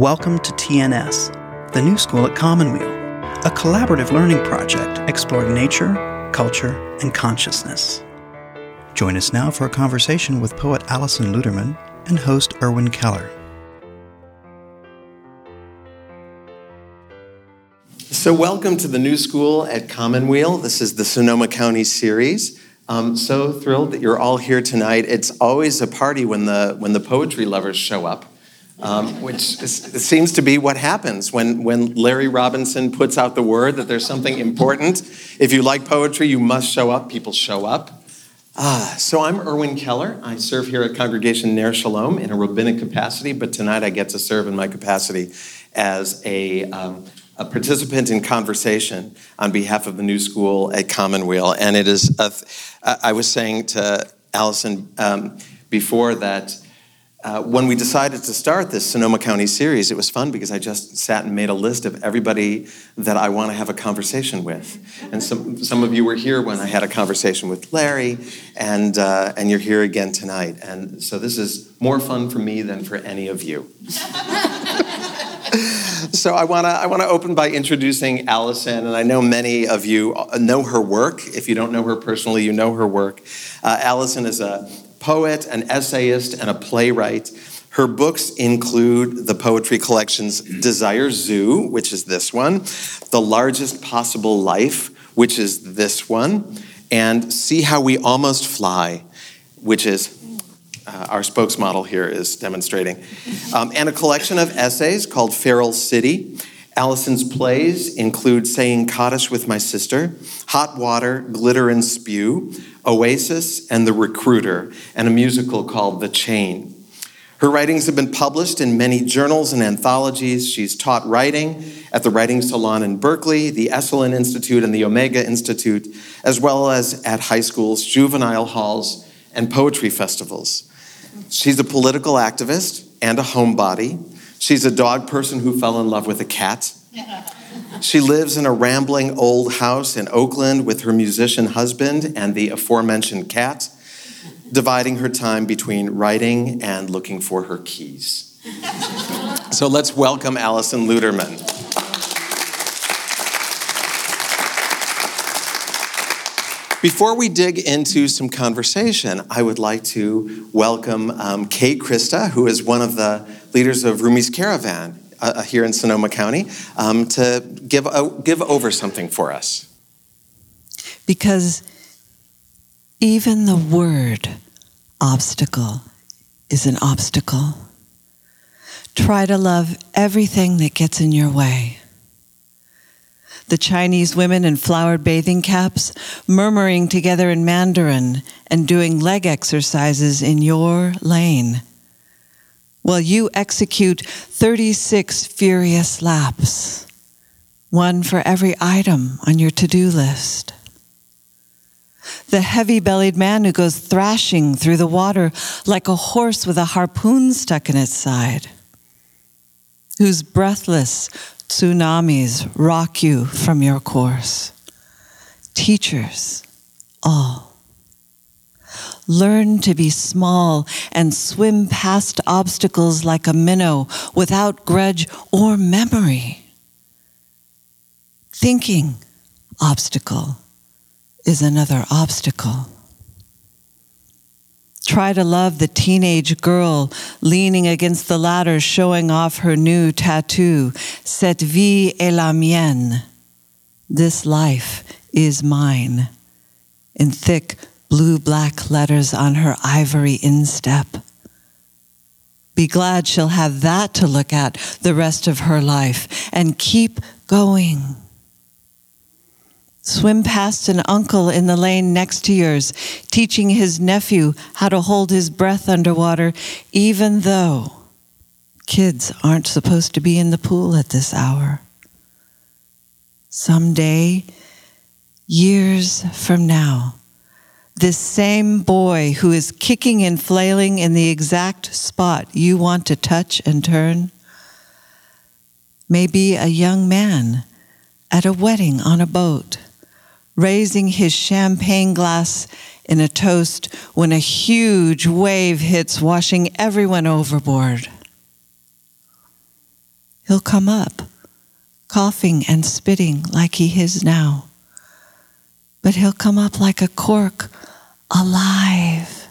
Welcome to TNS, the new school at Commonweal, a collaborative learning project exploring nature, culture, and consciousness. Join us now for a conversation with poet Alison Luterman and host Irwin Keller. So, welcome to the new school at Commonweal. This is the Sonoma County series. I'm so thrilled that you're all here tonight. It's always a party when the when the poetry lovers show up, um, which is, seems to be what happens when when Larry Robinson puts out the word that there's something important. If you like poetry, you must show up. People show up. Ah, so I'm Irwin Keller. I serve here at Congregation Ner Shalom in a rabbinic capacity, but tonight I get to serve in my capacity as a um, a participant in conversation on behalf of the new school at Commonweal. And it is I was saying to Allison um, before that uh, when we decided to start this Sonoma County series, it was fun because I just sat and made a list of everybody that I want to have a conversation with. And some, some of you were here when I had a conversation with Larry, and, uh, and you're here again tonight. And so this is more fun for me than for any of you. so I want to I want to open by introducing Allison, and I know many of you know her work. If you don't know her personally, you know her work. Uh, Alison is a poet, an essayist, and a playwright. Her books include the poetry collections Desire Zoo, which is this one, The Largest Possible Life, which is this one, and See How We Almost Fly, which is uh, our spokesmodel here is demonstrating, um, and a collection of essays called Feral City. Allison's plays include Saying Kaddish with My Sister, Hot Water, Glitter and Spew, Oasis, and The Recruiter, and a musical called The Chain. Her writings have been published in many journals and anthologies. She's taught writing at the Writing Salon in Berkeley, the Esalen Institute, and the Omega Institute, as well as at high schools, juvenile halls, and poetry festivals. She's a political activist and a homebody. She's a dog person who fell in love with a cat. She lives in a rambling old house in Oakland with her musician husband and the aforementioned cat, dividing her time between writing and looking for her keys. So let's welcome Alison Luterman. Before we dig into some conversation, I would like to welcome um, Kate Krista, who is one of the leaders of Rumi's Caravan uh, uh, here in Sonoma County, um, to give, uh, give over something for us. Because even the word obstacle is an obstacle. Try to love everything that gets in your way the Chinese women in flowered bathing caps, murmuring together in Mandarin and doing leg exercises in your lane, while you execute 36 furious laps, one for every item on your to do list. The heavy bellied man who goes thrashing through the water like a horse with a harpoon stuck in its side, whose breathless, Tsunamis rock you from your course. Teachers, all. Learn to be small and swim past obstacles like a minnow without grudge or memory. Thinking obstacle is another obstacle. Try to love the teenage girl leaning against the ladder, showing off her new tattoo. Cette vie est la mienne. This life is mine. In thick blue black letters on her ivory instep. Be glad she'll have that to look at the rest of her life and keep going. Swim past an uncle in the lane next to yours, teaching his nephew how to hold his breath underwater, even though kids aren't supposed to be in the pool at this hour. Someday, years from now, this same boy who is kicking and flailing in the exact spot you want to touch and turn may be a young man at a wedding on a boat raising his champagne glass in a toast when a huge wave hits, washing everyone overboard. he'll come up, coughing and spitting like he is now. But he'll come up like a cork, alive.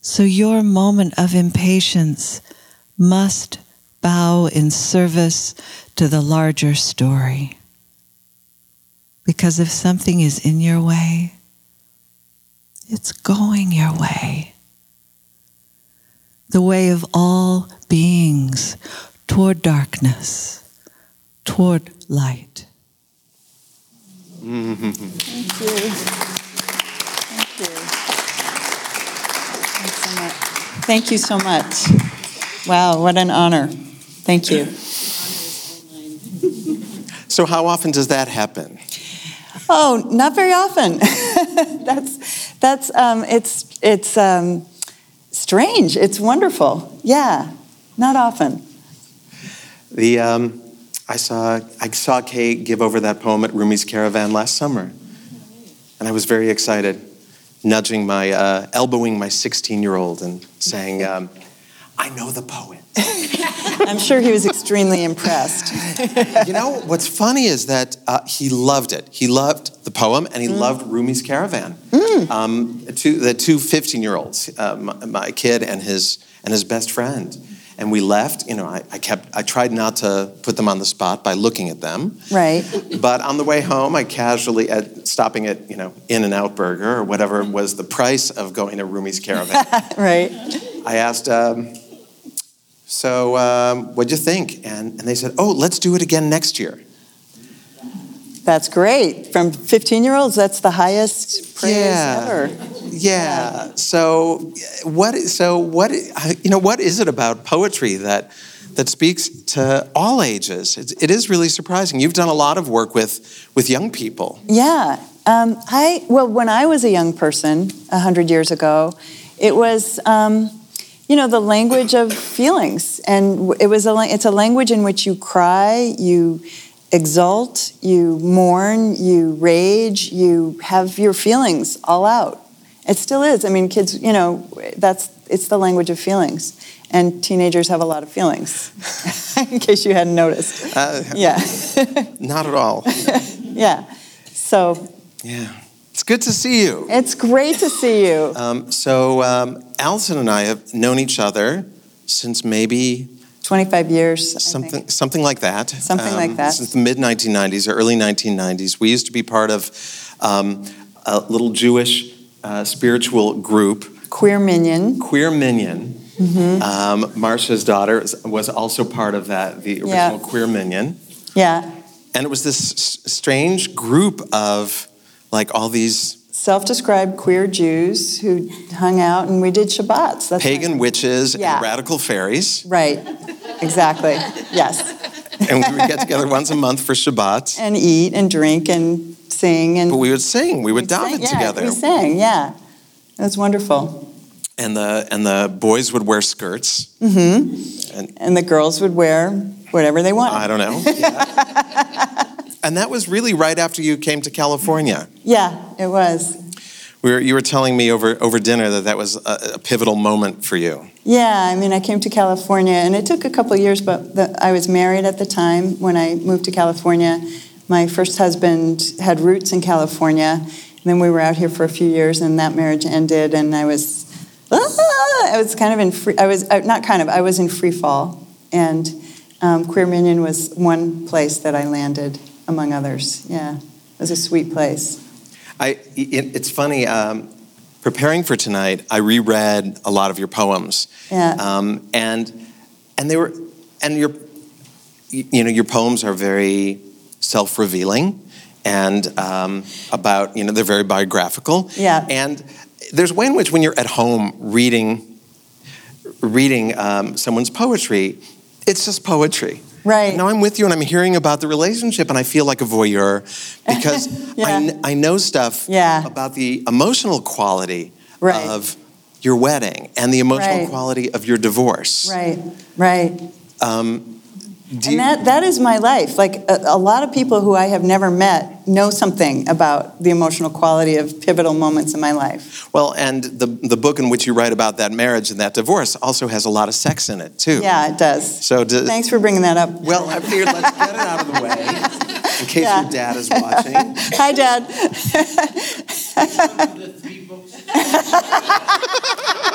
So your moment of impatience must bow in service to the larger story. Because if something is in your way, it's going your way. The way of all beings toward darkness, toward light. Mm-hmm. Thank you. Thank you. Thank you so much. Wow, what an honor. Thank you. So, how often does that happen? Oh, not very often. that's that's um, it's it's um, strange. It's wonderful. Yeah, not often. The um, I saw I saw Kay give over that poem at Rumi's Caravan last summer, and I was very excited, nudging my uh, elbowing my 16 year old and saying, um, "I know the poet." I'm sure he was extremely impressed. you know what's funny is that uh, he loved it. He loved the poem and he Mm. loved Rumi's Caravan. Um, two, the two 15 year olds, uh, my, my kid and his and his best friend. And we left. You know, I, I kept. I tried not to put them on the spot by looking at them. Right. But on the way home, I casually, at, stopping at you know In-N-Out Burger or whatever was the price of going to Rumi's Caravan, Right. I asked, um, "So, um, what'd you think?" And, and they said, "Oh, let's do it again next year." That's great. From 15 year olds, that's the highest praise Yeah. ever. Yeah. So, what? So, what? You know, what is it about poetry that that speaks to all ages? It's, it is really surprising. You've done a lot of work with with young people. Yeah. Um, I well, when I was a young person a hundred years ago, it was um, you know the language of feelings, and it was a it's a language in which you cry, you exult, you mourn, you rage, you have your feelings all out. It still is. I mean, kids, you know, that's it's the language of feelings, and teenagers have a lot of feelings. in case you hadn't noticed. Uh, Yeah. Not at all. yeah. So Yeah. It's good to see you. It's great to see you. Um, so, um, Allison and I have known each other since maybe 25 years. Something something like that. Something like that. Since the mid 1990s or early 1990s, we used to be part of um, a little Jewish uh, spiritual group, Queer Minyan. Queer Minyan. Mm-hmm. Um, Marcia's daughter was also part of that, the original Yeah. Queer Minyan, Yeah. and it was this s- strange group of like all these Self described queer Jews who hung out and we did Shabbats. That's pagan witches Yeah. and radical fairies, Right. Exactly. Yes. and we would get together once a month for Shabbat. And eat and drink and sing and But we would sing, we would daven yeah, together. We sang, yeah. It was wonderful. and the and the boys would wear skirts. Mm-hmm. And the girls would wear whatever they wanted. I don't know. Yeah. and that was really right after you came to California. yeah, it was. We were, you were telling me over, over dinner that that was a, a pivotal moment for you. Yeah, I mean, I came to California, and it took a couple of years, but the, I was married at the time when I moved to California. My first husband had roots in California, and then we were out here for a few years, and that marriage ended, and I was, ah, I was kind of in free, I was, uh, not kind of, I was in free fall, and um, Queer Minyan was one place that I landed, among others. Yeah, it was a sweet place. I, it, it's funny, um, preparing for tonight, I reread a lot of your poems. Yeah. Um, and, and they were, and your, you know, your poems are very self-revealing and um, about, you know, they're very biographical. Yeah. And there's a way in which when you're at home reading, reading um, someone's poetry, it's just poetry. Right. Now I'm with you and I'm hearing about the relationship and I feel like a voyeur because Yeah. I, I know stuff Yeah. about the emotional quality Right. of your wedding and the emotional Right. quality of your divorce. Right, right. Do and you- that, that is my life. Like a, a lot of people who I have never met know something about the emotional quality of pivotal moments in my life. Well, and the the book in which you write about that marriage and that divorce also has a lot of sex in it too. Yeah, it does. So do, Thanks for bringing that up. well, I figured let's get it out of the way in case Yeah. your dad is watching. Hi, Dad.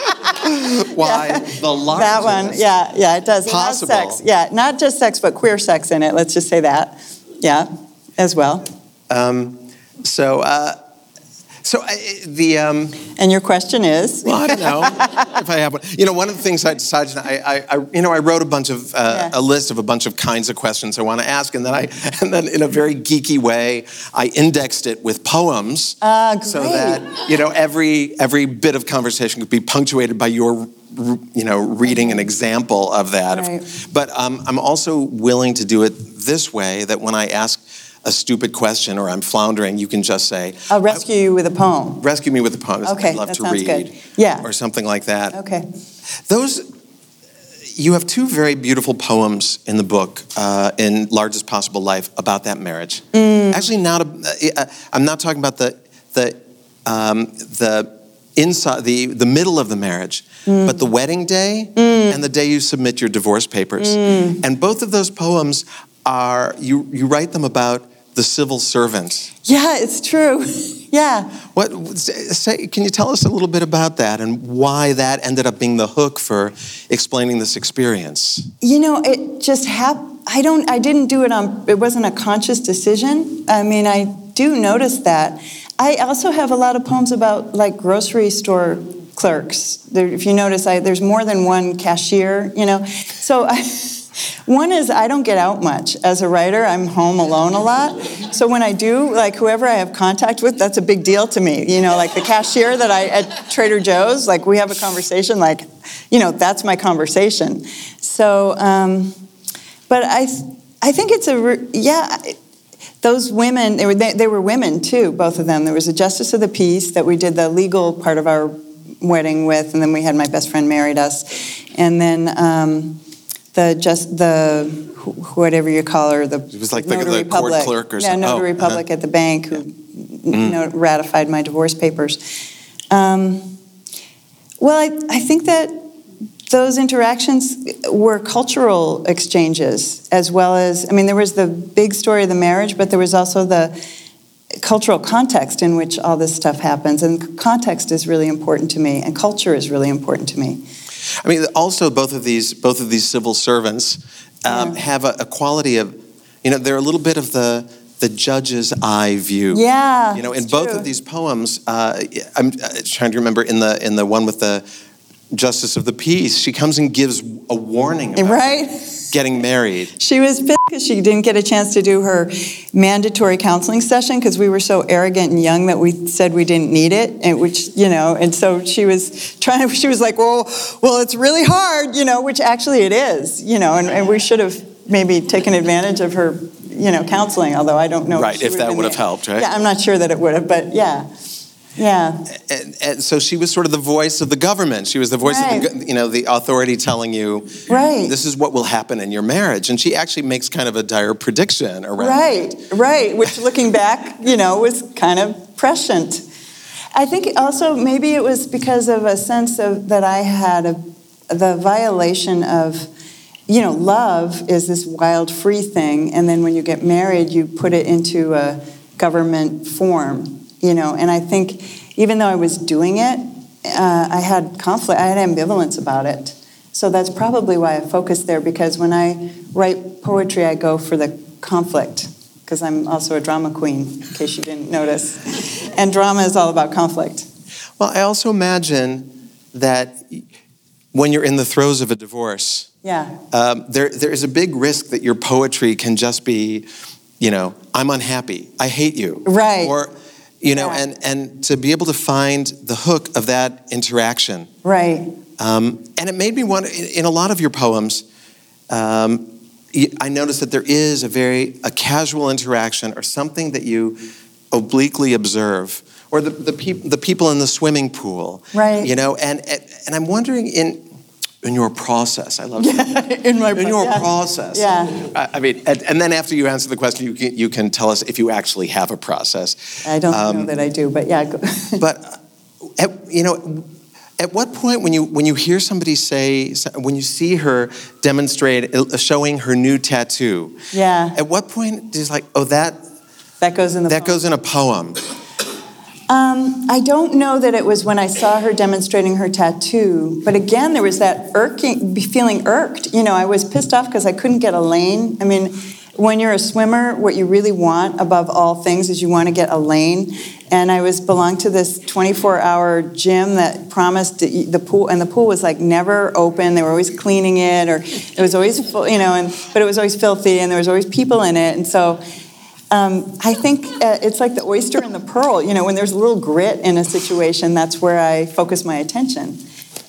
Why the largest? That one, yeah, yeah, it does. It Possible. sex. Yeah, not just sex, but queer sex in it. Let's just say that. Yeah, as well. Um, so, uh, so I, the um, And your question is? well, I don't know if I have one. You know, one of the things I decided, I, I, I you know, I wrote a bunch of uh, Yeah. a list of a bunch of kinds of questions I want to ask, and then I, and then in a very geeky way, I indexed it with poems, Ah, so that you know every every bit of conversation could be punctuated by your. You know, reading an example of that. Right. But um, I'm also willing to do it this way that when I ask a stupid question or I'm floundering, you can just say, I'll rescue you with a poem. rescue me with a poem. Okay, I'd love that to sounds read. good. Yeah. Or something like that. Okay. Those, you have two very beautiful poems in the book, uh, in Largest Possible Life, about that marriage. Mm. Actually, not. A, uh, I'm not talking about the the um, the inside the the middle of the marriage, Mm. but the wedding day and the day you submit your divorce papers. Mm. And both of those poems are you you write them about the civil servant. Yeah, it's true. yeah. What say? Can you tell us a little bit about that and why that ended up being the hook for explaining this experience? You know, it just happened. I don't. I didn't do it on. It wasn't a conscious decision. I mean, I do notice that. I also have a lot of poems about like grocery store clerks. There, if you notice, I, there's more than one cashier. You know, so I, one is I don't get out much as a writer. I'm home alone a lot. So when I do, like whoever I have contact with, that's a big deal to me. You know, like the cashier that I at Trader Joe's, like we have a conversation. Like, you know, that's my conversation. So. Um, but I, I think it's a yeah. Those women, they were they, they were women too, both of them. There was a justice of the peace that we did the legal part of our wedding with, and then we had my best friend married us, and then um, the just the wh- whatever you call her, the It was like the- notary the court clerk or yeah, something. notary Oh, uh-huh. public at the bank who you know, ratified my divorce papers. Um, well, I, I think that those interactions were cultural exchanges as well as, I mean, there was the big story of the marriage, but there was also the cultural context in which all this stuff happens. And context is really important to me, and culture is really important to me. I mean, also both of these both of these civil servants um, Yeah. have a, a quality of, you know, they're a little bit of the the judge's eye view. Yeah, You know, in both true. of these poems, uh, I'm uh, trying to remember in the in the one with the justice of the peace, she comes and gives a warning about Right? getting married. She was because she didn't get a chance to do her mandatory counseling session because we were so arrogant and young that we said we didn't need it, and which you know, and so she was trying. She was like, "Well, well, it's really hard," you know, which actually it is, you know, and, and we should have maybe taken advantage of her, you know, counseling. Although I don't know, Right, she if that would have helped, right? Yeah, I'm not sure that it would have, but yeah, yeah, And, and so she was sort of the voice of the government. She was the voice of the, you know, the authority telling you, Right. this is what will happen in your marriage. And she actually makes kind of a dire prediction around. Right, right. Which, looking back, you know, was kind of prescient. I think also maybe it was because of a sense of that I had a, the violation of, you know, love is this wild, free thing, and then when you get married, you put it into a government form, you know. And I think even though I was doing it, uh, I had conflict. I had ambivalence about it. So that's probably why I focused there because when I write poetry, I go for the conflict because I'm also a drama queen, in case you didn't notice. And drama is all about conflict. Well, I also imagine that when you're in the throes of a divorce, Yeah, um, there, there is a big risk that your poetry can just be, you know, I'm unhappy, I hate you. Right. Or, you know, Yeah. and, and to be able to find the hook of that interaction. right. Um, and it made me wonder, in, in a lot of your poems, um, I noticed that there is a very, a casual interaction or something that you obliquely observe. Or the, the, peop, the people in the swimming pool. Right. You know, and, and I'm wondering in, in your process. I love in my in your yeah. process. Yeah. I, I mean, and, and then after you answer the question, you can, you can tell us if you actually have a process. I don't Um, know that I do, but yeah. But uh, at, you know, at what point when you when you hear somebody say when you see her demonstrate uh, showing her new tattoo, Yeah. At what point is like, oh, that that goes in the that poem. goes in a poem? Um, I don't know that it was when I saw her demonstrating her tattoo, but again, there was that irking, feeling irked. You know, I was pissed off because I couldn't get a lane. I mean, when you're a swimmer, what you really want above all things is you want to get a lane. And I was belonged to this 24-hour gym that promised the pool, and the pool was like never open. They were always cleaning it, or it was always you know, and but it was always filthy, and there was always people in it, and so. Um, I think uh, it's like the oyster and the pearl. You know, when there's a little grit in a situation, that's where I focus my attention.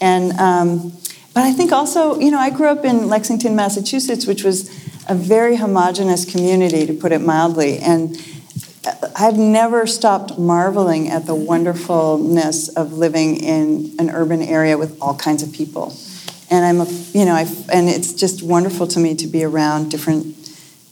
And um, but I think also, you know, I grew up in Lexington, Massachusetts, which was a very homogenous community, to put it mildly, and uh, I've never stopped marveling at the wonderfulness of living in an urban area with all kinds of people. And I'm, a, you know, I, and it's just wonderful to me to be around different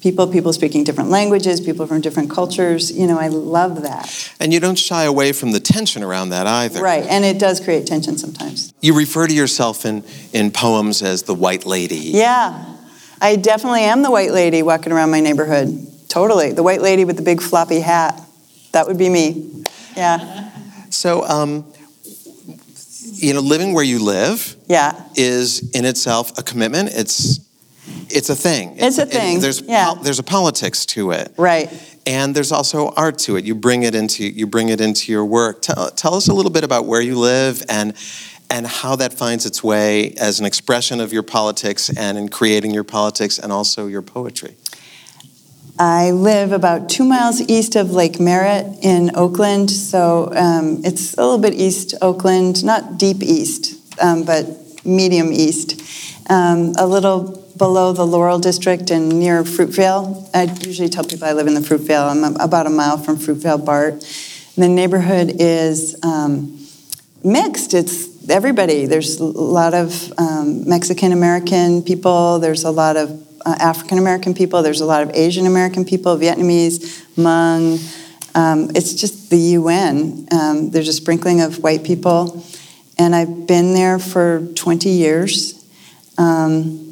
people, people speaking different languages, people from different cultures. You know, I love that. And you don't shy away from the tension around that either. Right, and it does create tension sometimes. You refer to yourself in, in poems as the white lady. Yeah, I definitely am the white lady walking around my neighborhood. Totally. The white lady with the big floppy hat. That would be me. Yeah, So, um, you know, living where you live yeah. is in itself a commitment. It's it's a thing. It's a thing, there's yeah. there's a politics to it, Right. and there's also art to it. You bring it into you bring it into your work. Tell, tell us a little bit about where you live and and how that finds its way as an expression of your politics and in creating your politics and also your poetry. I live about two miles east of Lake Merritt in Oakland, so um, it's a little bit east Oakland, not deep east, um, but medium east. Um, a little below the Laurel District and near Fruitvale. I usually tell people I live in the Fruitvale. I'm about a mile from Fruitvale BART. The neighborhood is um, mixed. It's everybody. There's a lot of um, Mexican American people. There's a lot of uh, African American people. There's a lot of Asian American people, Vietnamese, Hmong. Um, it's just the UN. Um, there's a sprinkling of white people, and I've been there for 20 years, um,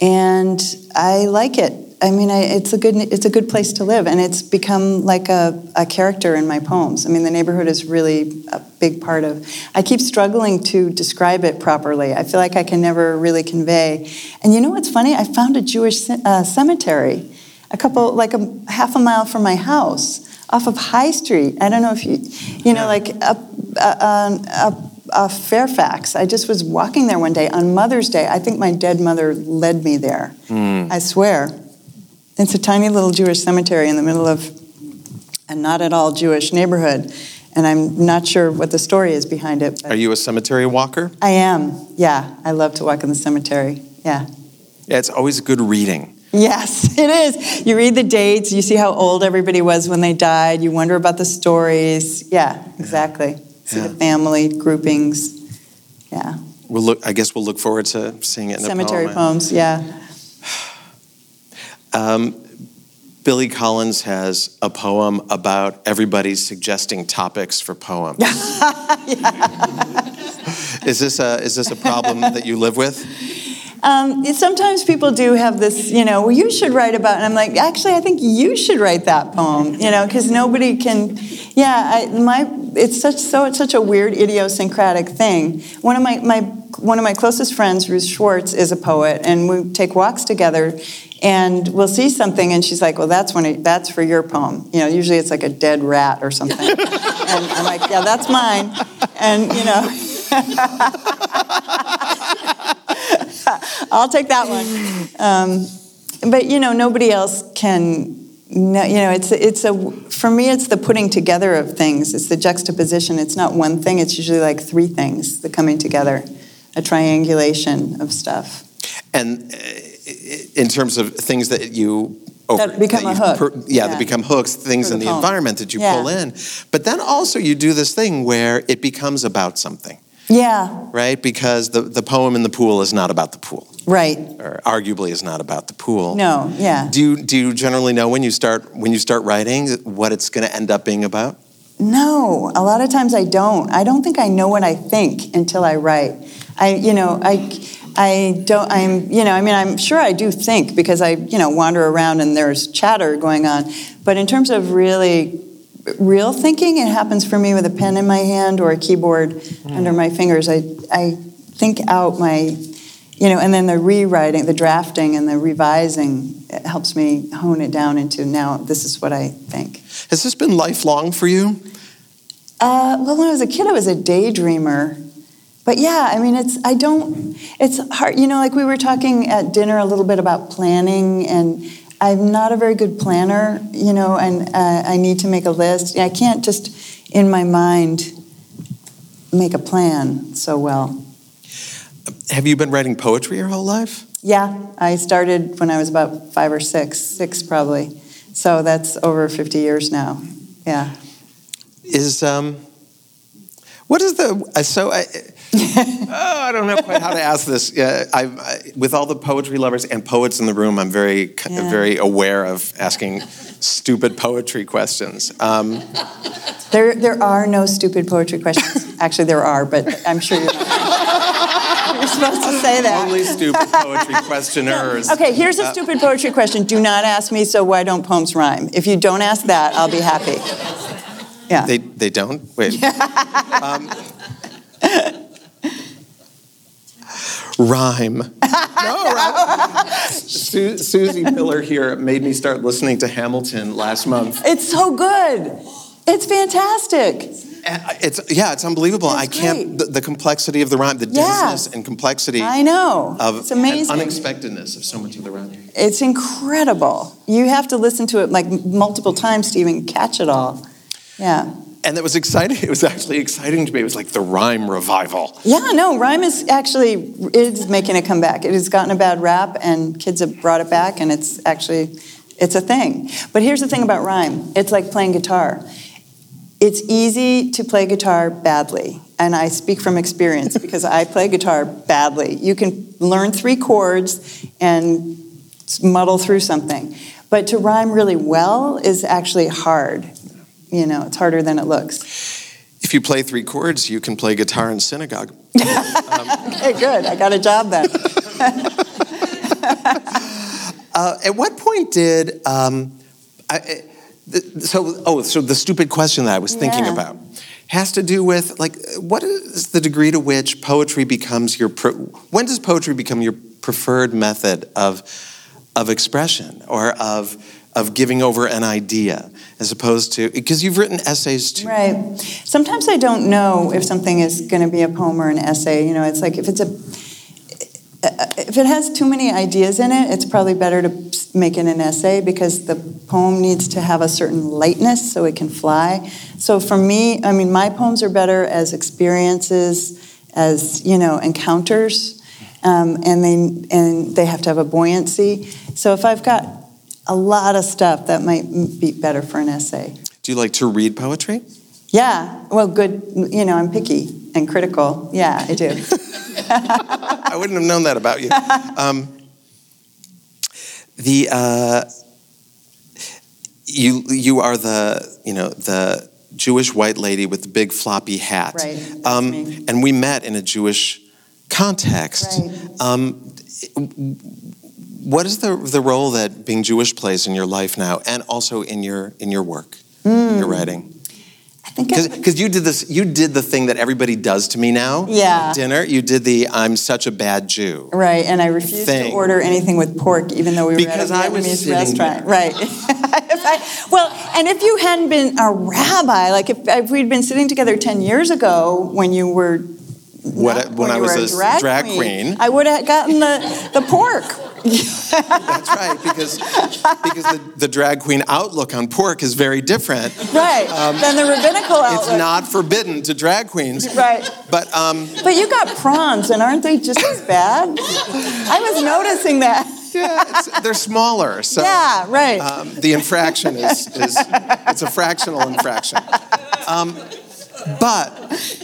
and I like it. I mean, I, it's a good it's a good place to live, and it's become like a, a character in my poems. I mean, the neighborhood is really a big part of. I keep struggling to describe it properly. I feel like I can never really convey. And you know what's funny? I found a Jewish uh, cemetery, a couple like a half a mile from my house, off of High Street. I don't know if you, you know, like up, uh, up uh, Fairfax. I just was walking there one day on Mother's Day. I think my dead mother led me there. I swear. It's a tiny little Jewish cemetery in the middle of a not at all Jewish neighborhood. And I'm not sure what the story is behind it. Are you a cemetery walker? I am. Yeah. I love to walk in the cemetery. Yeah. Yeah, it's always good reading. Yes, it is. You read the dates, you see how old everybody was when they died, you wonder about the stories. Yeah, exactly. See Yeah. the family groupings. Yeah. We'll look. I guess we'll look forward to seeing it in Cemetery a poem. poems, yeah. Um, Billy Collins has a poem about everybody suggesting topics for poems. Is this a is this a problem that you live with? Um, sometimes people do have this, you know, well, you should write about, and I'm like, actually, I think you should write that poem, you know, because nobody can, yeah, I, my, it's such so it's such a weird idiosyncratic thing. One of my my one of my closest friends, Ruth Schwartz, is a poet, and we take walks together, and we'll see something, and she's like, well, that's when it, that's for your poem, you know. Usually it's like a dead rat or something, and I'm like, yeah, that's mine, and you know. I'll take that one. Um, but you know, nobody else can. No, you know, it's it's a for me, it's the putting together of things. It's the juxtaposition. It's not one thing. It's usually like three things the coming together, a triangulation of stuff. And uh, in terms of things that you over, That become a you've hook. yeah, Yeah. that become hooks, things For in the the poem. environment that you Yeah. pull in. But then also you do this thing where it becomes about something. Yeah, right? Because the, the poem in the pool is not about the pool, right. or arguably is not about the pool. No, yeah. Do you, do you generally know when you start when you start writing what it's going to end up being about? No, a lot of times I don't. I don't think I know what I think until I write. I, you know, I, I don't. I'm, you know, I mean, I'm sure I do think because I, you know, wander around and there's chatter going on. But in terms of really real thinking, it happens for me with a pen in my hand or a keyboard Mm. under my fingers. I, I think out my, you know, and then the rewriting, the drafting, and the revising it helps me hone it down into now. This is what I think. Has this been lifelong for you? Uh, well, when I was a kid, I was a daydreamer. But yeah, I mean, it's, I don't, it's hard, you know, like we were talking at dinner a little bit about planning, and I'm not a very good planner, you know, and uh, I need to make a list. I can't just, in my mind, make a plan so well. Have you been writing poetry your whole life? Yeah, I started when I was about five or six, six probably. So that's over 50 years now. Yeah. Is um, what is the uh, so I, oh, I don't know quite how to ask this. Yeah, I, I with all the poetry lovers and poets in the room, I'm very Yeah. very aware of asking stupid poetry questions. Um, There, there are no stupid poetry questions. Actually, there are, but I'm sure you're, you're supposed to say that. only stupid poetry questioners. Okay, here's a stupid poetry question. Do not ask me, so why don't poems rhyme? If you don't ask that, I'll be happy. Yeah. They they don't wait. um, rhyme. No, rhyme. Su- Susie Miller here made me start listening to Hamilton last month. it's so good. It's fantastic. It's yeah, it's unbelievable. It's I can't the, the complexity of the rhyme, the Yeah. denseness and complexity I know. of It's amazing. and unexpectedness of so much of the rhyme. It's incredible. You have to listen to it like multiple times to even catch it all. Yeah. And it was exciting. It was actually exciting to me. It was like the rhyme revival. Yeah, no, rhyme is actually it is making a comeback. It has gotten a bad rap, and kids have brought it back, and it's actually it's a thing. But here's the thing about rhyme: it's like playing guitar. It's easy to play guitar badly, and I speak from experience because I play guitar badly. You can learn three chords and muddle through something, but to rhyme really well is actually hard. You know, it's harder than it looks. If you play three chords, you can play guitar in synagogue. Okay, good. I got a job then. Uh, at what point did um, I, I- the, so? Oh, so the stupid question that I was thinking Yeah. about has to do with like what is the degree to which poetry becomes your pre- when does poetry become your preferred method of of expression or of of giving over an idea as opposed to because you've written essays too. Right. Sometimes I don't know if something is going to be a poem or an essay. You know, it's like if it's a if it has too many ideas in it, it's probably better to make it an essay because the poem needs to have a certain lightness so it can fly. So for me, I mean, my poems are better as experiences, as you know, encounters, um, and they and they have to have a buoyancy. So if I've got a lot of stuff, that might be better for an essay. Do you like to read poetry? Yeah, well, good. You know, I'm picky and critical. Yeah, I do. I wouldn't have known that about you. Um, the uh, you you are the you know the Jewish white lady with the big floppy hat. Right, Um, and we met in a Jewish context. Right. Um, what is the the role that being Jewish plays in your life now, and also in your in your work, in your hmm. writing? I think Because you did this, you did the thing that everybody does to me now. Yeah. Dinner. You did the "I'm such a bad Jew." right, and I refused Thing. to order anything with pork, even though we were Because at I a Vietnamese restaurant. there. Right. If I- well, and if you hadn't been a rabbi, like if, if we'd been sitting together ten years ago when you were What- not- when I you was a drag queen. I would have gotten the the pork. That's right, because because the, the drag queen outlook on pork is very different. Right. than the rabbinical outlook. It's not forbidden to drag queens. Right. But um, But you got prawns, and aren't they just as bad? I was noticing that. yeah, it's, they're smaller, so Yeah, right. um, the infraction is, is it's a fractional infraction. Um, But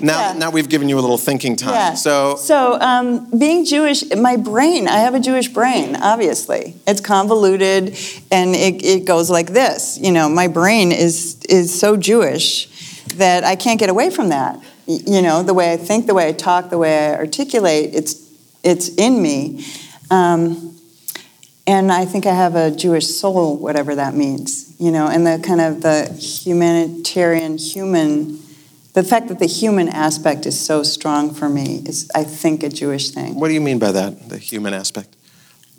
now, Yeah. now we've given you a little thinking time. Yeah. So, so um, being Jewish, my brain, I have a Jewish brain, obviously. It's convoluted and it, it goes like this. You know, my brain is, is so Jewish that I can't get away from that. You know, the way I think, the way I talk, the way I articulate, it's, it's in me. Um, and I think I have a Jewish soul, whatever that means, you know, and the kind of the humanitarian, human, the fact that the human aspect is so strong for me is, I think, a Jewish thing. what do you mean by that, the human aspect?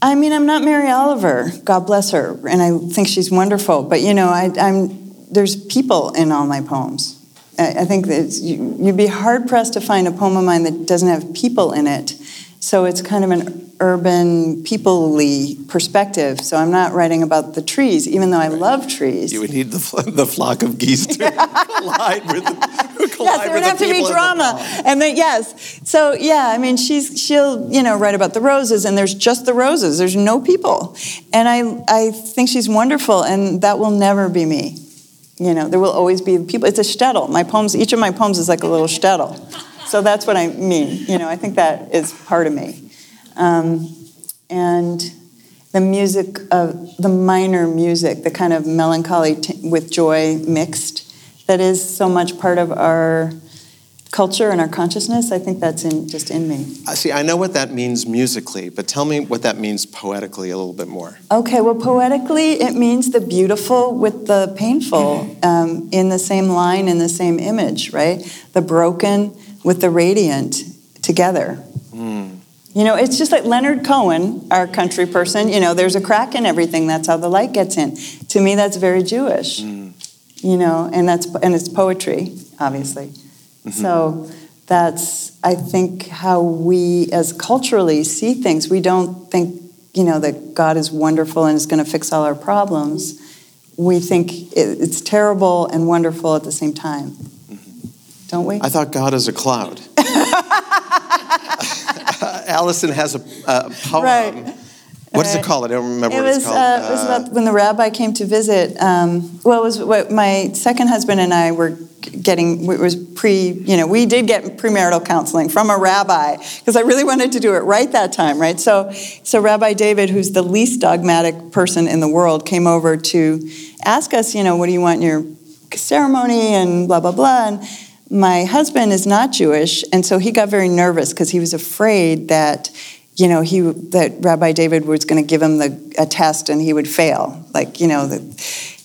I mean, I'm not Mary Oliver, God bless her, and I think she's wonderful, but you know, I, I'm, there's people in all my poems. I, I think that you, you'd be hard pressed to find a poem of mine that doesn't have people in it. So it's kind of an urban, people-y perspective. So I'm not writing about the trees, even though I love trees. You would need the, fl- the flock of geese to collide with the, collide Yes, there with would the have to be drama, and then yes. So yeah, I mean, she's she'll you know write about the roses, and there's just the roses. There's no people, and I I think she's wonderful, and that will never be me. You know, there will always be people. It's a shtetl. My poems, each of my poems is like a little shtetl. So that's what I mean. You know, I think that is part of me, um, and the music of the minor music, the kind of melancholy t- with joy mixed, that is so much part of our culture and our consciousness. I think that's in just in me. I See, I know what that means musically, but tell me what that means poetically a little bit more. Okay, well, poetically, it means the beautiful with the painful um, in the same line, in the same image, right? The broken with the radiant together. You know, it's just like Leonard Cohen, our country person, you know, there's a crack in everything. That's how the light gets in. To me, that's very Jewish. Mm. You know, and that's and it's poetry, obviously. Mm-hmm. So that's I think how we as culturally see things. We don't think, you know, that God is wonderful and is going to fix all our problems. We think it's terrible and wonderful at the same time. Mm-hmm. Don't we? I thought God is a cloud. Allison has a, a poem. Right. What is it Right. called? I don't remember It what was, it's called. uh, it was about when the rabbi came to visit. Um, well, it was what my second husband and I were getting. It was pre, you know, we did get premarital counseling from a rabbi because I really wanted to do it right that time, right? So, so Rabbi David, who's the least dogmatic person in the world, came over to ask us, you know, what do you want in your ceremony and blah blah blah. And my husband is not Jewish, and so he got very nervous because he was afraid that you know, he that Rabbi David was going to give him the a test and he would fail. Like, you know, that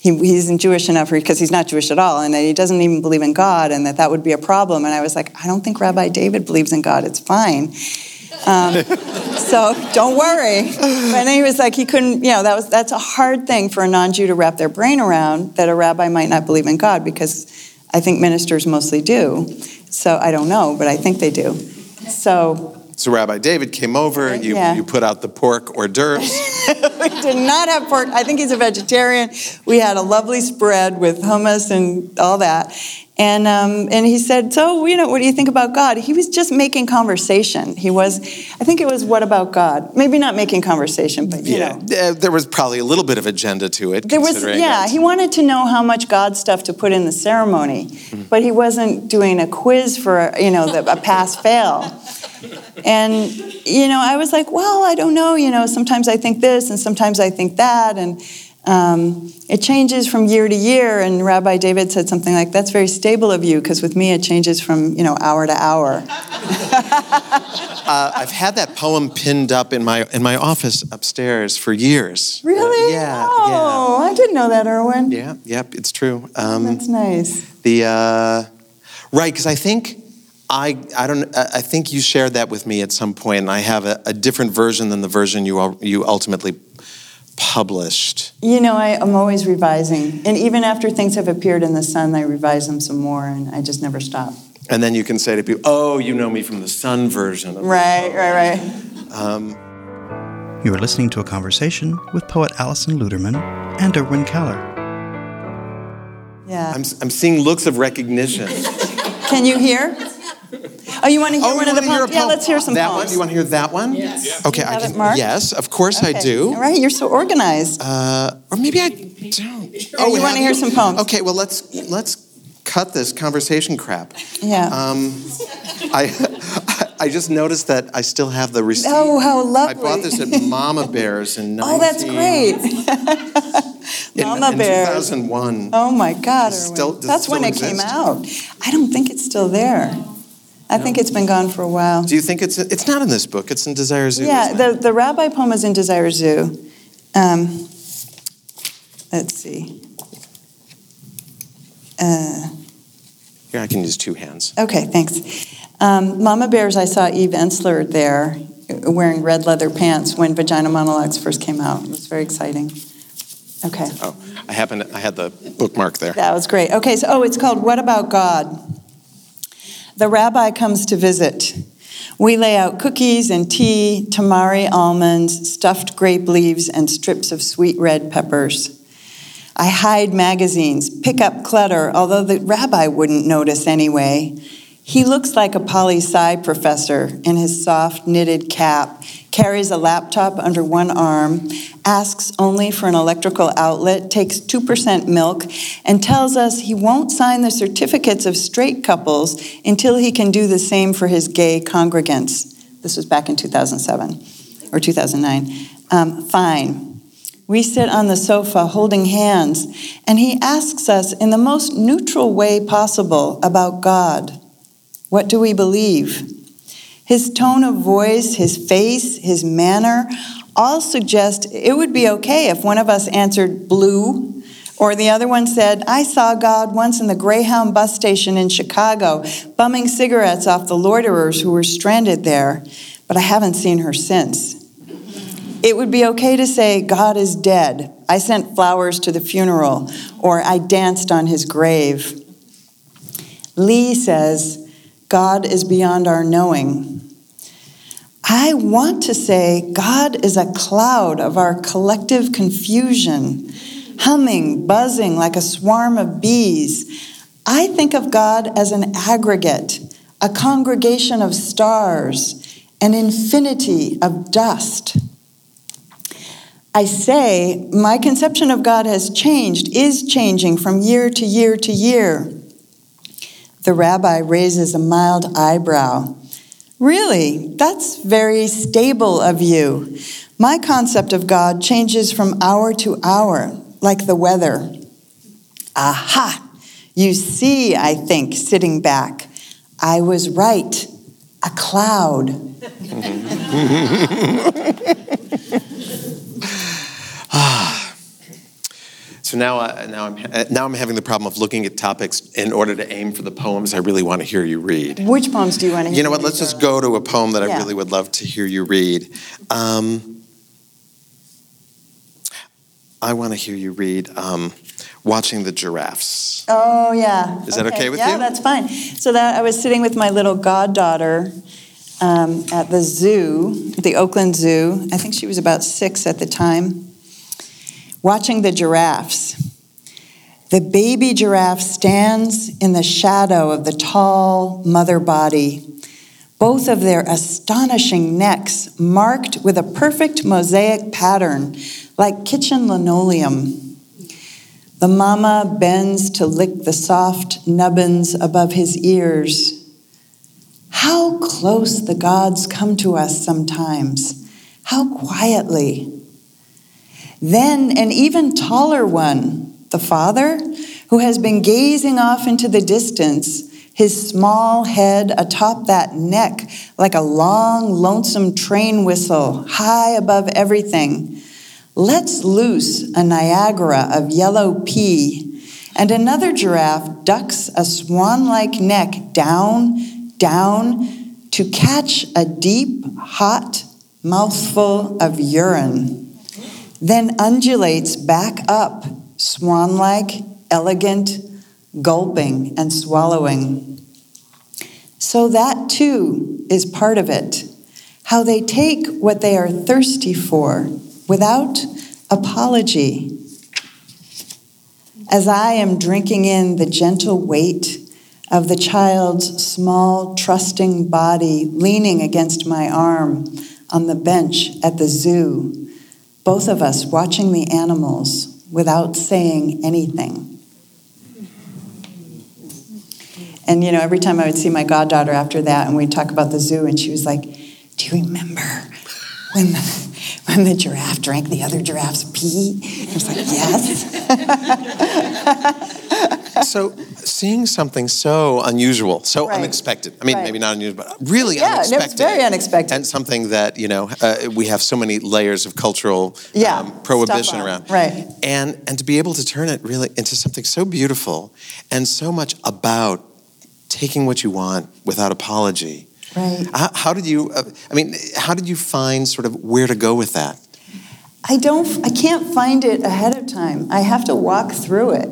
he, he isn't Jewish enough because he's not Jewish at all, and that he doesn't even believe in God, and that that would be a problem. And I was like, I don't think Rabbi David believes in God. It's fine. Um, so don't worry. And then he was like, he couldn't. You know, that was that's a hard thing for a non-Jew to wrap their brain around that a rabbi might not believe in God because I think ministers mostly do. So I don't know, but I think they do. So so Rabbi David came over. You, Yeah. you put out the pork hors d'oeuvres. we did not have pork. I think he's a vegetarian. We had a lovely spread with hummus and all that. And, um, and he said, So, you know, what do you think about God? He was just making conversation. He was, I think it was, What about God? Maybe not making conversation, but, you yeah, know. there was probably a little bit of agenda to it. There was, yeah, it. he wanted to know how much God stuff to put in the ceremony, but he wasn't doing a quiz for, you know, the, a pass fail. And, you know, I was like, well, I don't know, you know, sometimes I think this and sometimes I think that. And um, it changes from year to year. And Rabbi David said something like, that's very stable of you, because with me it changes from, you know, hour to hour. Uh, I've had that poem pinned up in my in my office upstairs for years. Really? yeah, Oh, I didn't know that, Irwin. Yeah, yep, it's true. Um, That's nice. the uh, right, because I think I I don't I I think you shared that with me at some point, and I have a, a different version than the version you you ultimately published. You know, I, I'm always revising. And even after things have appeared in the sun, I revise them some more, and I just never stop. And then you can say to people, "Oh, you know me from the Sun version." Of Right, right, right. You are listening to a conversation with poet Allison Luterman and Irwin Keller. Yeah. I'm I'm seeing looks of recognition. Can you hear? Oh, you want to hear Oh, one of the wanna hear a poems? Yeah, let's hear some that poems. one. You want to hear that one? Yes. Okay, I can. it? Yes, of course I do. All right, you're so organized. Uh, or maybe I don't. Oh, you wanna hear some poems? Okay, well let's let's cut this conversation crap. Yeah. Um, I, I just noticed that I still have the receipt. Oh, how lovely. I bought this at Mama Bear's in 19, oh, that's great. in, Mama in Bear's. 2001. Oh my God, Does Irwin. still- That's when still it came out. I don't think it's still there. I think it's been gone for a while. Do you think it's it's not in this book? It's in Desire Zoo. Yeah, the, the rabbi poem is in Desire Zoo. Um, let's see. Uh, Here, I can use two hands. okay, thanks. Um, Mama Bears, I saw Eve Ensler there uh, wearing red leather pants when Vagina Monologues first came out. It was very exciting. Okay. Oh, I happened. I had the bookmark there. That was great. Okay, so oh, it's called What About God? The rabbi comes to visit. We lay out cookies and tea, tamari almonds, stuffed grape leaves, and strips of sweet red peppers. I hide magazines, pick up clutter, although the rabbi wouldn't notice anyway. He looks like a poli sci professor in his soft knitted cap, carries a laptop under one arm, asks only for an electrical outlet, takes 2% milk, and tells us he won't sign the certificates of straight couples until he can do the same for his gay congregants. This was back in 2007 or 2009. Um, fine. We sit on the sofa holding hands, and he asks us in the most neutral way possible about God. What do we believe? His tone of voice, his face, his manner all suggest it would be okay if one of us answered blue or the other one said, I saw God once in the Greyhound bus station in Chicago, bumming cigarettes off the loiterers who were stranded there, but I haven't seen her since. It would be okay to say, God is dead. I sent flowers to the funeral, or I danced on his grave. Lee says, God is beyond our knowing. I want to say God is a cloud of our collective confusion, humming, buzzing like a swarm of bees. I think of God as an aggregate, a congregation of stars, an infinity of dust. I say my conception of God has changed, is changing from year to year to year. The rabbi raises a mild eyebrow. Really, that's very stable of you. My concept of God changes from hour to hour, like the weather. Aha! You see, I think, sitting back. I was right. A cloud. So now, uh, now I'm now I'm having the problem of looking at topics in order to aim for the poems I really want to hear you read. Which poems do you want to hear? You know what? Let's just go to a poem that I really would love to hear you read. Um, I want to hear you read um, "Watching the Giraffes." Oh yeah. Is that okay with yeah, you? Yeah, that's fine. So that I was sitting with my little goddaughter um, at the zoo, the Oakland Zoo. I think she was about six at the time. Watching the giraffes. The baby giraffe stands in the shadow of the tall mother body. Both of their astonishing necks marked with a perfect mosaic pattern, like kitchen linoleum. The mama bends to lick the soft nubbins above his ears. How close the gods come to us sometimes. How quietly. Then an even taller one, the father, who has been gazing off into the distance, his small head atop that neck like a long, lonesome train whistle, high above everything, lets loose a Niagara of yellow pea, and another giraffe ducks a swan like neck down, down to catch a deep, hot mouthful of urine, then undulates back up, swan like, elegant, gulping and swallowing. So that too is part of it. How they take what they are thirsty for without apology. As I am drinking in the gentle weight of the child's small, trusting body leaning against my arm on the bench at the zoo, both of us watching the animals without saying anything. And you know, every time I would see my goddaughter after that, and we'd talk about the zoo, and she was like, "Do you remember when the, when the giraffe drank the other giraffe's pee?" I was like, "Yes." so seeing something so unusual, so Right. unexpected. I mean, Right. maybe not unusual, but really Yeah, and it was unexpected. very unexpected. And something that you know uh, we have so many layers of cultural Yeah, um, prohibition around. right. And and to be able to turn it really into something so beautiful and so much about taking what you want without apology. Right. How, how did you? Uh, I mean, how did you find sort of where to go with that? I don't, I can't find it ahead of time. I have to walk through it.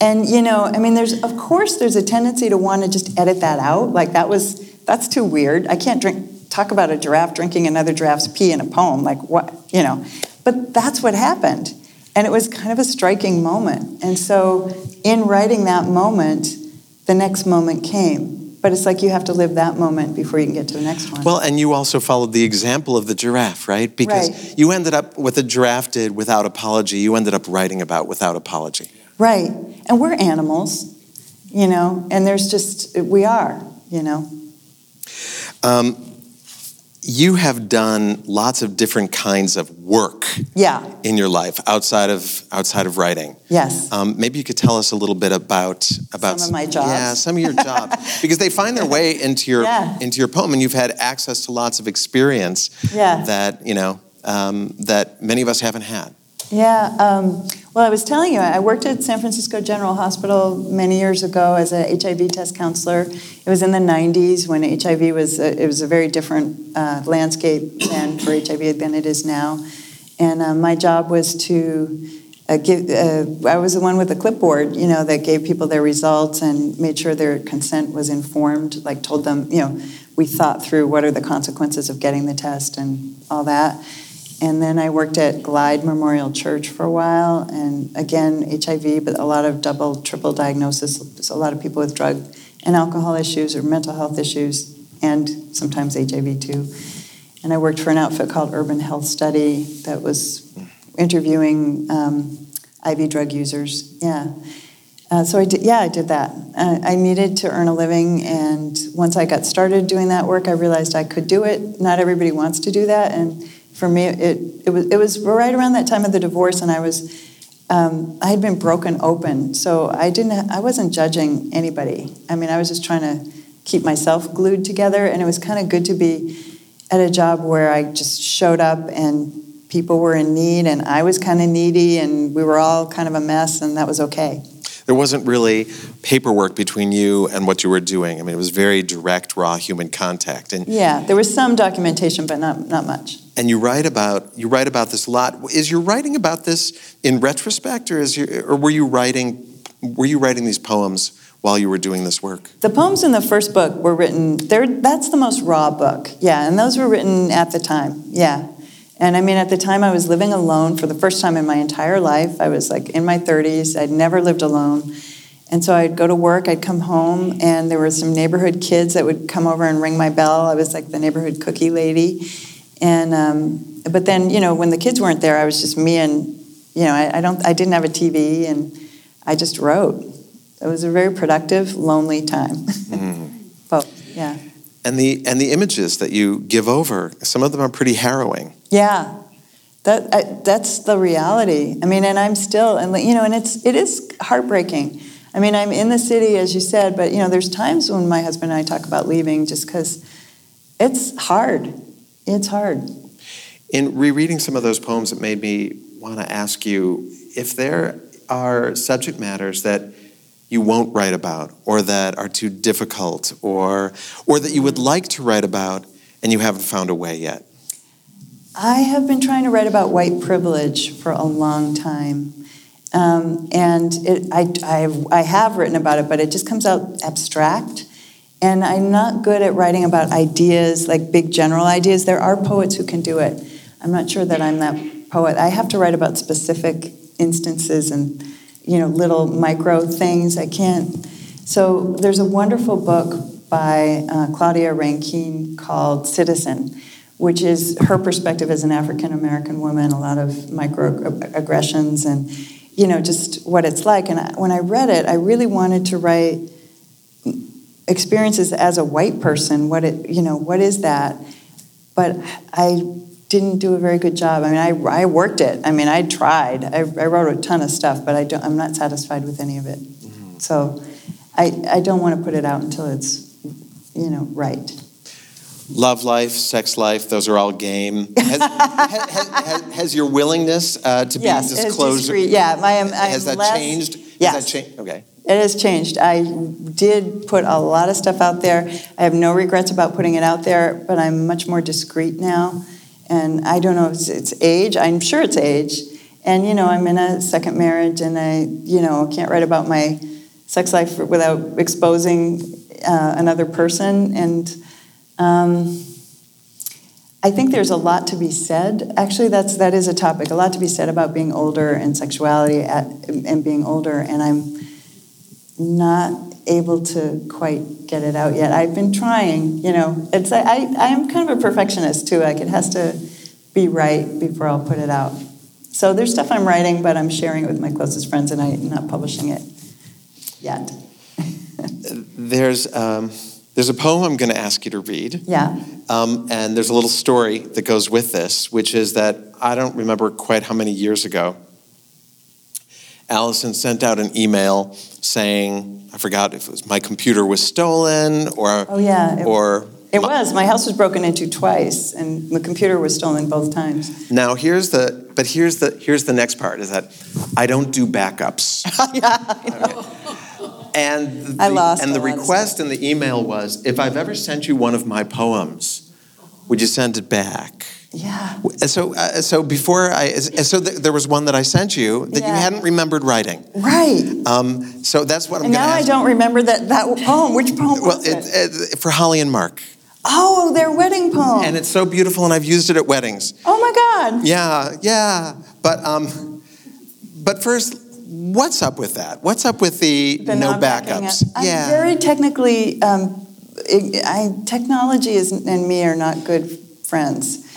And, you know, I mean, there's, of course, there's a tendency to want to just edit that out. Like, that was, that's too weird. I can't drink, talk about a giraffe drinking another giraffe's pee in a poem. Like, what, you know. But that's what happened. And it was kind of a striking moment. And so, in writing that moment, the next moment came. But it's like you have to live that moment before you can get to the next one. Well, and you also followed the example of the giraffe, right? Because Right. you ended up what the giraffe did without apology. You ended up writing about without apology. Right. And we're animals, you know, and there's just, we are, you know. Um, you have done lots of different kinds of work Yeah. in your life outside of outside of writing. Yes. Um, maybe you could tell us a little bit about about Some of my jobs. Yeah, some of your jobs because they find their way into your Yeah. into your poem, and you've had access to lots of experience Yeah. that you know um, that many of us haven't had. Yeah. Um, well, I was telling you, I worked at San Francisco General Hospital many years ago as a HIV test counselor. It was in the 90s when HIV was, a, it was a very different uh, landscape then for HIV than it is now. And uh, my job was to uh, give, uh, I was the one with the clipboard, you know, that gave people their results and made sure their consent was informed, like told them, you know, we thought through what are the consequences of getting the test and all that. And then I worked at Glide Memorial Church for a while, and again, HIV, but a lot of double, triple diagnosis. So a lot of people with drug and alcohol issues or mental health issues, and sometimes HIV too. And I worked for an outfit called Urban Health Study that was interviewing um, IV drug users. Yeah. Uh, so I did, yeah, I did that. Uh, I needed to earn a living, and once I got started doing that work, I realized I could do it. Not everybody wants to do that, and for me, it it was it was right around that time of the divorce, and I was um, I had been broken open, so I didn't I wasn't judging anybody. I mean, I was just trying to keep myself glued together, and it was kind of good to be at a job where I just showed up and people were in need, and I was kind of needy, and we were all kind of a mess, and that was okay. There wasn't really paperwork between you and what you were doing. I mean, it was very direct, raw human contact. And Yeah, there was some documentation, but not not much. and you write about you write about this a lot. Is your writing about this in retrospect, or is you or were you writing were you writing these poems while you were doing this work? The poems in the first book were written. There, that's the most raw book. Yeah, and those were written at the time. Yeah, and I mean, at the time, I was living alone for the first time in my entire life. I was like in my 30s. I'd never lived alone, and so I'd go to work. I'd come home, and there were some neighborhood kids that would come over and ring my bell. I was like the neighborhood cookie lady, and um, but then you know when the kids weren't there, I was just me and you know I, I don't I didn't have a TV, and I just wrote. It was a very productive, lonely time. Both, yeah. And the and the images that you give over, some of them are pretty harrowing. Yeah, that I, that's the reality. I mean, and I'm still, and you know, and it's it is heartbreaking. I mean, I'm in the city, as you said, but you know, there's times when my husband and I talk about leaving, just because it's hard. It's hard. In rereading some of those poems, it made me want to ask you if there are subject matters that you won't write about, or that are too difficult, or or that you would like to write about and you haven't found a way yet. I have been trying to write about white privilege for a long time. Um, and it, I, I, have, I have written about it, but it just comes out abstract. And I'm not good at writing about ideas, like big general ideas. There are poets who can do it. I'm not sure that I'm that poet. I have to write about specific instances and you know little micro things. I can't. So there's a wonderful book by uh, Claudia Rankine called Citizen, which is her perspective as an African American woman. A lot of microaggressions and you know just what it's like. And I, when I read it, I really wanted to write experiences as a white person. What it, you know, what is that? But I didn't do a very good job. I mean, I, I worked it. I mean, I tried. I, I wrote a ton of stuff, but I don't, I'm not satisfied with any of it. Mm-hmm. So I, I don't want to put it out until it's, you know, right. Love life, sex life, those are all game. Has, has, has, has your willingness uh, to be yes, disclosure? Yeah, my, um, I has that less, changed? Yes. That changed? Okay. It has changed. I did put a lot of stuff out there. I have no regrets about putting it out there, but I'm much more discreet now. And I don't know if it's, it's age. I'm sure it's age. And you know, I'm in a second marriage, and I, you know, can't write about my sex life without exposing uh, another person. And um, I think there's a lot to be said. Actually, that's that is a topic. A lot to be said about being older and sexuality at, and being older. And I'm not able to quite get it out yet. I've been trying, you know. It's I, I am kind of a perfectionist too. Like it has to be right before I'll put it out. So there's stuff I'm writing, but I'm sharing it with my closest friends, and I'm not publishing it yet. there's um, there's a poem I'm going to ask you to read. Yeah. Um, and there's a little story that goes with this, which is that I don't remember quite how many years ago. Allison sent out an email saying, I forgot if it was my computer was stolen or. Oh, yeah. It, or. It my, was. My house was broken into twice, and the computer was stolen both times. Now here's the, but here's the here's the next part is that I don't do backups. yeah, And the, I lost and the request in the email was, if I've ever sent you one of my poems, would you send it back? Yeah. So, uh, so before I, so th- there was one that I sent you that yeah. you hadn't remembered writing. Right. Um, so that's what I'm going to. Now I don't remember that that poem. Which poem well, was it? it? it? For Holly and Mark. Oh, their wedding poem. And it's so beautiful, and I've used it at weddings. Oh my God. Yeah, yeah. But um, but first, what's up with that? What's up with the, the no backups? I'm yeah. very technically. Um, I, technology is, and me are not good friends.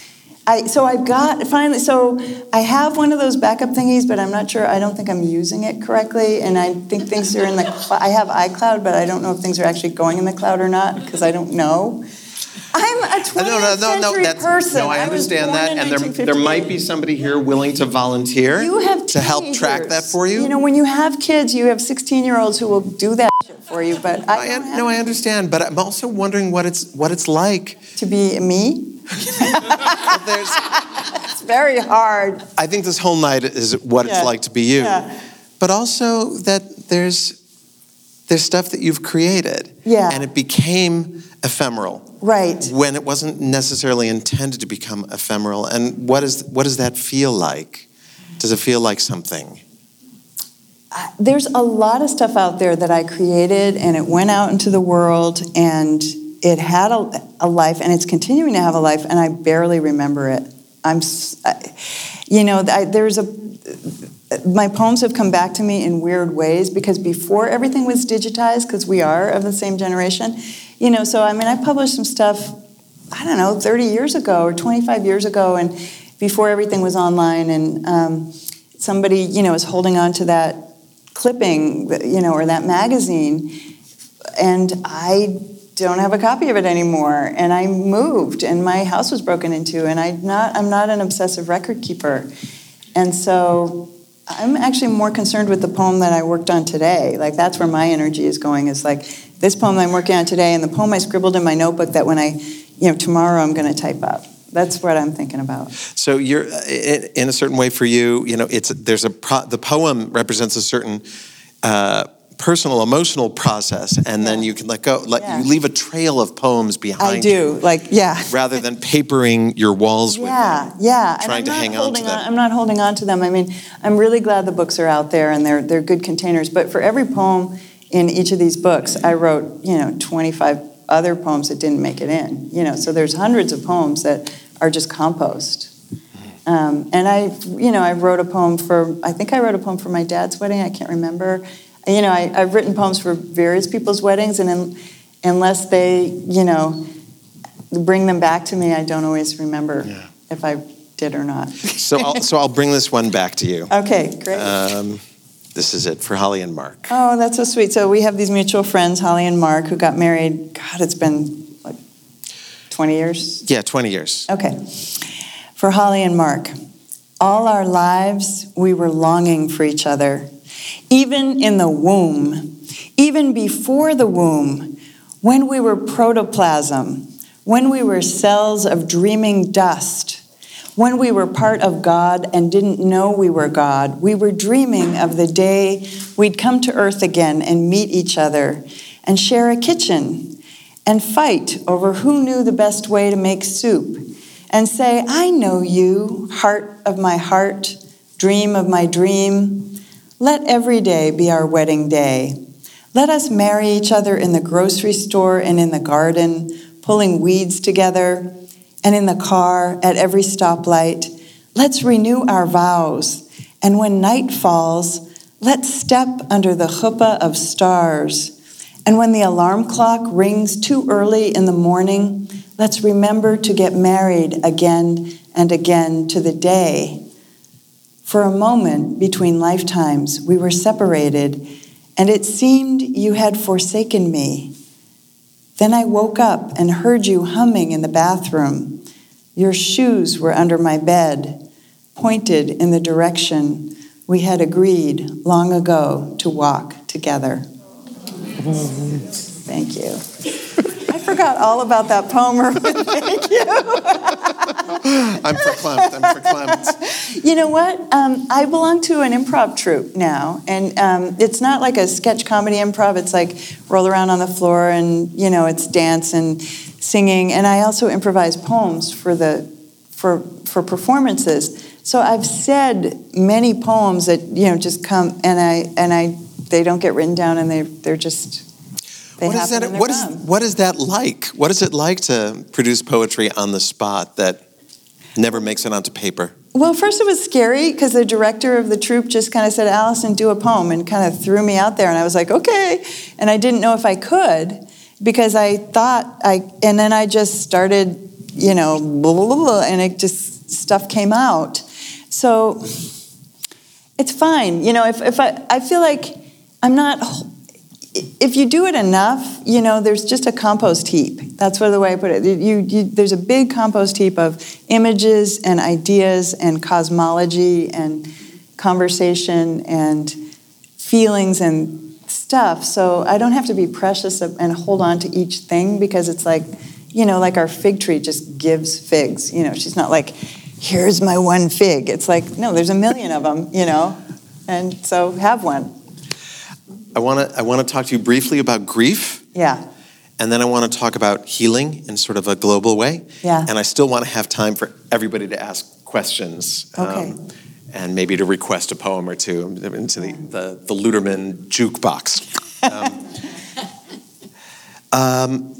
I, so I've got finally. So I have one of those backup thingies, but I'm not sure. I don't think I'm using it correctly, and I think things are in the. I have iCloud, but I don't know if things are actually going in the cloud or not because I don't know. I'm a 20th no, no, no, century no, person. No, I understand that, and there, there might be somebody here willing to volunteer you have to help track that for you. You know, when you have kids, you have 16 year olds who will do that for you. But I, I no, I understand, but I'm also wondering what it's what it's like to be me. it's very hard. I think this whole night is what yeah. it's like to be you, yeah. but also that there's there's stuff that you've created, yeah, and it became ephemeral, right? When it wasn't necessarily intended to become ephemeral. And what is what does that feel like? Does it feel like something? Uh, there's a lot of stuff out there that I created, and it went out into the world, and it had a, a, life and it's continuing to have a life and i barely remember it. I'm you know I, there's a my poems have come back to me in weird ways because before everything was digitized because we are of the same generation you know so i mean i published some stuff i don't know 30 years ago or 25 years ago and before everything was online and um, somebody you know was holding on to that clipping you know or that magazine and i don't have a copy of it anymore. And i moved and my house was broken into and i not i'm not an obsessive record keeper. And so i'm actually more concerned with the poem that i worked on today. Like that's where my energy is going is like this poem i'm working on today and the poem i scribbled in my notebook that when i you know tomorrow i'm going to type up. That's what i'm thinking about. So you're in a certain way for you you know it's there's a pro, the poem represents a certain uh, personal emotional process and yeah. then you can let go let yeah. you leave a trail of poems behind I do like yeah rather than papering your walls with yeah them, yeah trying to hang on to them on, I'm not holding on to them I mean I'm really glad the books are out there and they're they're good containers but for every poem in each of these books I wrote you know 25 other poems that didn't make it in you know so there's hundreds of poems that are just compost um, and I, you know, I wrote a poem for, I think I wrote a poem for my dad's wedding, I can't remember you know, I, have written poems for various people's weddings, and in, unless they, you know, bring them back to me, I don't always remember yeah. if I did or not. so, I'll, so I'll bring this one back to you. Okay, great. Um, this is it for Holly and Mark. Oh, that's so sweet. So we have these mutual friends, Holly and Mark, who got married. God, it's been like 20 years. Yeah, 20 years. Okay. For Holly and Mark, all our lives we were longing for each other. Even in the womb, even before the womb, when we were protoplasm, when we were cells of dreaming dust, when we were part of God and didn't know we were God, we were dreaming of the day we'd come to earth again and meet each other and share a kitchen and fight over who knew the best way to make soup and say, I know you, heart of my heart, dream of my dream. Let every day be our wedding day. Let us marry each other in the grocery store and in the garden, pulling weeds together and in the car at every stoplight. Let's renew our vows. And when night falls, let's step under the chuppah of stars. And when the alarm clock rings too early in the morning, let's remember to get married again and again to the day. For a moment between lifetimes, we were separated, and it seemed you had forsaken me. Then I woke up and heard you humming in the bathroom. Your shoes were under my bed, pointed in the direction we had agreed long ago to walk together. Thank you. I forgot all about that poem. Thank you. I'm for verklempt. I'm verklempt. You know what? Um, I belong to an improv troupe now, and um, it's not like a sketch comedy improv. It's like roll around on the floor, and you know, it's dance and singing. And I also improvise poems for the for for performances. So I've said many poems that you know just come, and I and I they don't get written down, and they they're just they What is that? What is, what is that like? What is it like to produce poetry on the spot that never makes it onto paper? Well, first it was scary because the director of the troupe just kind of said, Allison, do a poem, and kind of threw me out there. And I was like, okay. And I didn't know if I could because I thought I, and then I just started, you know, blah, blah, blah, and it just, stuff came out. So it's fine. You know, if, if I, I feel like I'm not, if you do it enough, you know, there's just a compost heap. That's what the way I put it. You, you, there's a big compost heap of images and ideas and cosmology and conversation and feelings and stuff. So I don't have to be precious and hold on to each thing because it's like, you know, like our fig tree just gives figs. You know, she's not like, here's my one fig. It's like, no, there's a million of them, you know, and so have one. I want to I want to talk to you briefly about grief, Yeah. and then I want to talk about healing in sort of a global way. Yeah. And I still want to have time for everybody to ask questions. um, Okay. and maybe to request a poem or two into the, the, the Luterman jukebox. Um, um,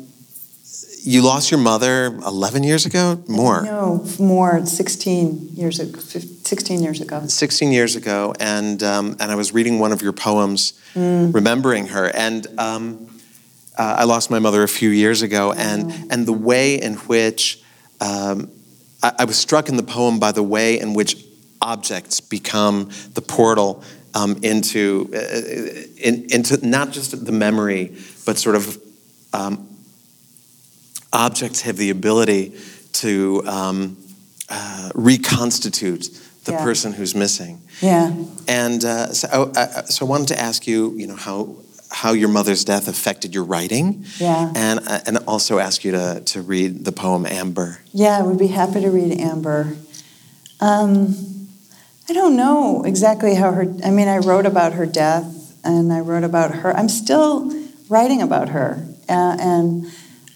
you lost your mother 11 years ago? More. No, more, 16 years ago, 15 16 years ago. 16 years ago, and um, and I was reading one of your poems, remembering her, and um, uh, I lost my mother a few years ago, and and the way in which um, I, I was struck in the poem by the way in which objects become the portal um, into uh, in, into not just the memory, but sort of um, objects have the ability to um, uh, reconstitute the Yeah. person who's missing. Yeah. And uh, so, uh, uh, so I wanted to ask you, you know, how how your mother's death affected your writing, Yeah. and uh, and also ask you to to read the poem Amber. Yeah, I would be happy to read Amber. Um, I don't know exactly how her, I mean, I wrote about her death and I wrote about her. I'm still writing about her. Uh, and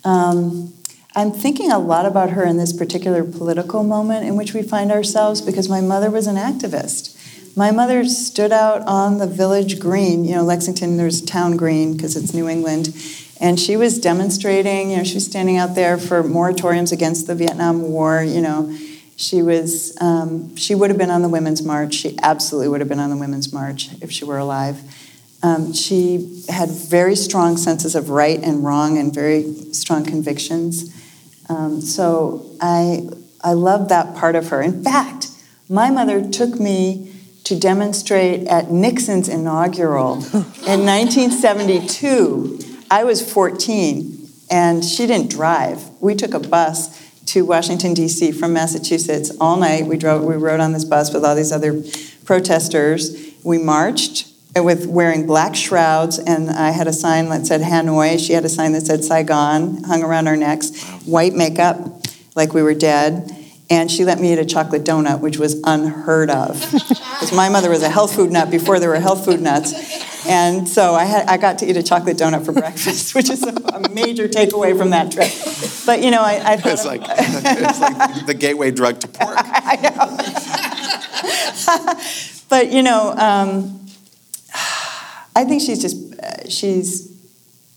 um, I'm thinking a lot about her in this particular political moment in which we find ourselves because my mother was an activist. My mother stood out on the village green, you know, Lexington, there's town green because it's New England, and she was demonstrating, you know, she was standing out there for moratoriums against the Vietnam War, you know. She was, um, she would have been on the Women's March. She absolutely would have been on the Women's March if she were alive. Um, she had very strong senses of right and wrong and very strong convictions. Um, so I, I love that part of her. In fact, my mother took me to demonstrate at Nixon's inaugural in 1972. I was 14 and she didn't drive. We took a bus to Washington D.C. from Massachusetts all night. We drove we rode on this bus with all these other protesters. We marched with wearing black shrouds, and I had a sign that said Hanoi. She had a sign that said Saigon, hung around our necks. White makeup, like we were dead. And she let me eat a chocolate donut, which was unheard of. Because my mother was a health food nut before there were health food nuts. And so I, had, I got to eat a chocolate donut for breakfast, which is a, a major takeaway from that trip. But you know, I, I thought It's like, it's like the gateway drug to pork. I know. but you know, um, I think she's just uh, she's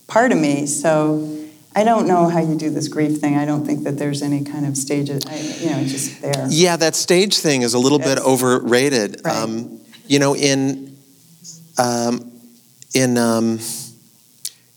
part of me. So I don't know how you do this grief thing. I don't think that there's any kind of stage. I, you know, just there. Yeah, that stage thing is a little bit overrated. Right. Um, you know, in um, in um,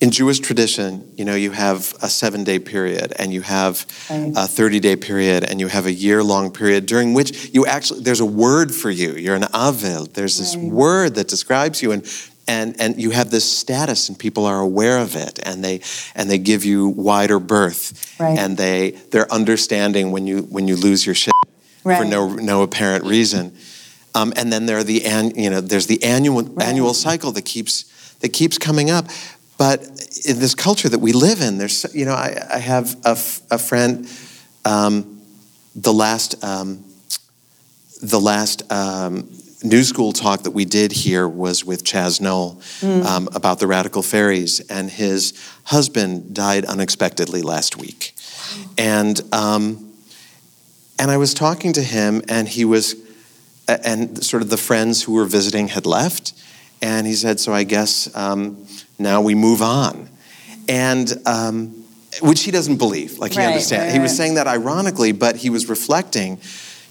in Jewish tradition, you know, you have a seven-day period, and you have Right. a thirty-day period, and you have a year-long period during which you actually there's a word for you. You're an avel. There's this Right. word that describes you, and and and you have this status, and people are aware of it, and they and they give you wider berth, Right. and they they're understanding when you when you lose your shit for no no apparent reason. Um, and then there are the an, you know there's the annual annual cycle that keeps that keeps coming up. But in this culture that we live in, there's you know I, I have a, f- a friend. Um, the last um, the last um, New School talk that we did here was with Chaz Knoll um, about the Radical Faeries, and his husband died unexpectedly last week, and um, and I was talking to him, and he was, and sort of the friends who were visiting had left, and he said, "So I guess um, now we move on," and. Um, which he doesn't believe, like he Right, understands. right, He was right. saying that ironically, but he was reflecting,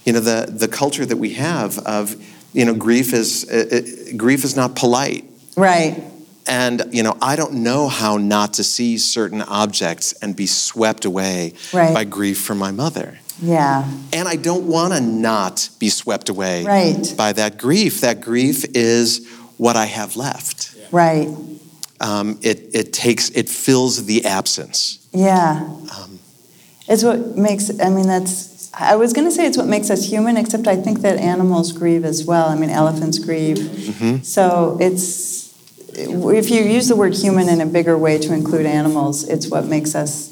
you know, the the culture that we have of, you know, grief is uh, uh, grief is not polite, Right. and you know, I don't know how not to see certain objects and be swept away Right. by grief for my mother. Yeah. And I don't want to not be swept away Right. by that grief. That grief is what I have left. Right. Um, it, it takes, it fills the absence. Yeah. Um, It's what makes, I mean, that's, I was going to say it's what makes us human, except I think that animals grieve as well. I mean, elephants grieve. Mm-hmm. So it's, if you use the word human in a bigger way to include animals, it's what makes us,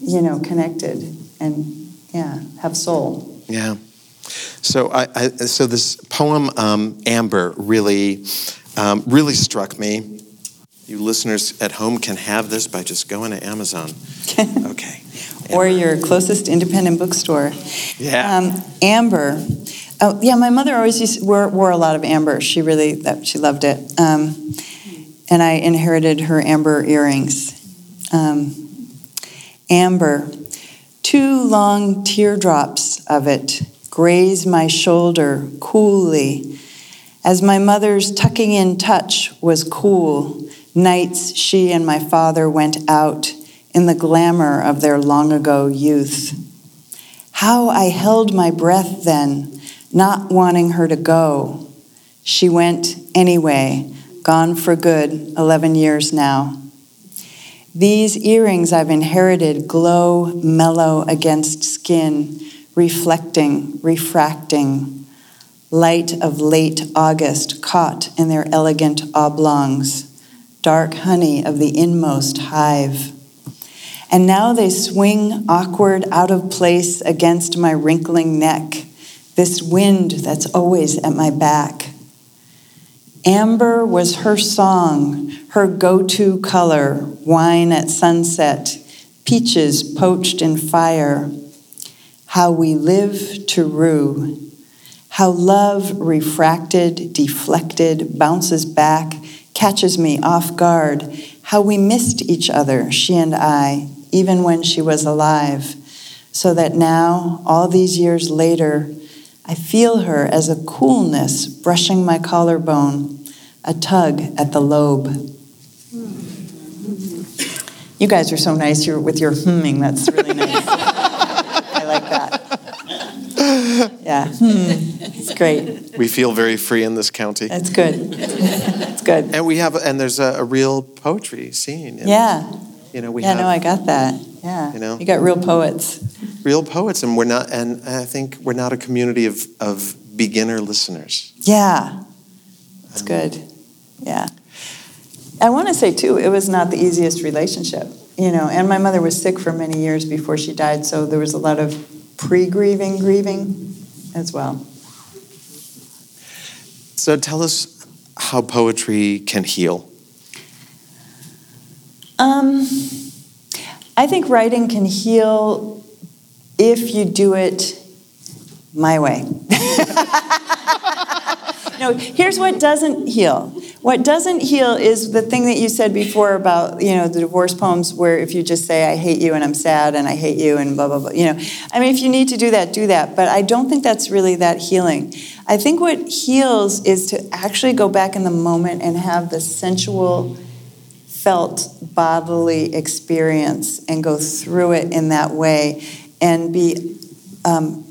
you know, connected and, yeah, have soul. Yeah. So I, I so this poem um, Amber really um, really struck me. You listeners at home can have this by just going to Amazon. Okay. Or your closest independent bookstore. Yeah. Um, amber. Oh, yeah, my mother always used, wore, wore a lot of amber. She really, that, she loved it. Um, and I inherited her amber earrings. Um, amber. Two long teardrops of it graze my shoulder coolly. As my mother's tucking in touch was cool, nights she and my father went out in the glamour of their long ago youth. How I held my breath then, not wanting her to go. She went anyway, gone for good, 11 years now. These earrings I've inherited glow mellow against skin, reflecting, refracting. Light of late August caught in their elegant oblongs, dark honey of the inmost hive. And now they swing awkward out of place against my wrinkling neck, this wind that's always at my back. Amber was her song, her go to color, wine at sunset, peaches poached in fire. How we live to rue. How love, refracted, deflected, bounces back, catches me off guard. How we missed each other, she and I, even when she was alive. So that now, all these years later, I feel her as a coolness brushing my collarbone, a tug at the lobe. You guys are so nice you're, with your humming. That's really nice. I like that. Yeah. Hmm. It's great. We feel very free in this county. That's good. That's good. And we have, and there's a, a real poetry scene. And, Yeah. You know, we Yeah, have no, I got that. Yeah. You know? You got real poets. real poets, and we're not, and I think we're not a community of, of beginner listeners. Yeah. That's good. Yeah. I want to say, too, it was not the easiest relationship, you know, and my mother was sick for many years before she died, so there was a lot of pre grieving, grieving as well. So tell us how poetry can heal. Um, I think writing can heal if you do it my way. no, here's what doesn't heal. What doesn't heal is the thing that you said before about, you know, the divorce poems where if you just say, I hate you and I'm sad and I hate you and blah, blah, blah, you know. I mean, if you need to do that, do that. But I don't think that's really that healing. I think what heals is to actually go back in the moment and have the sensual, felt bodily experience and go through it in that way and be um,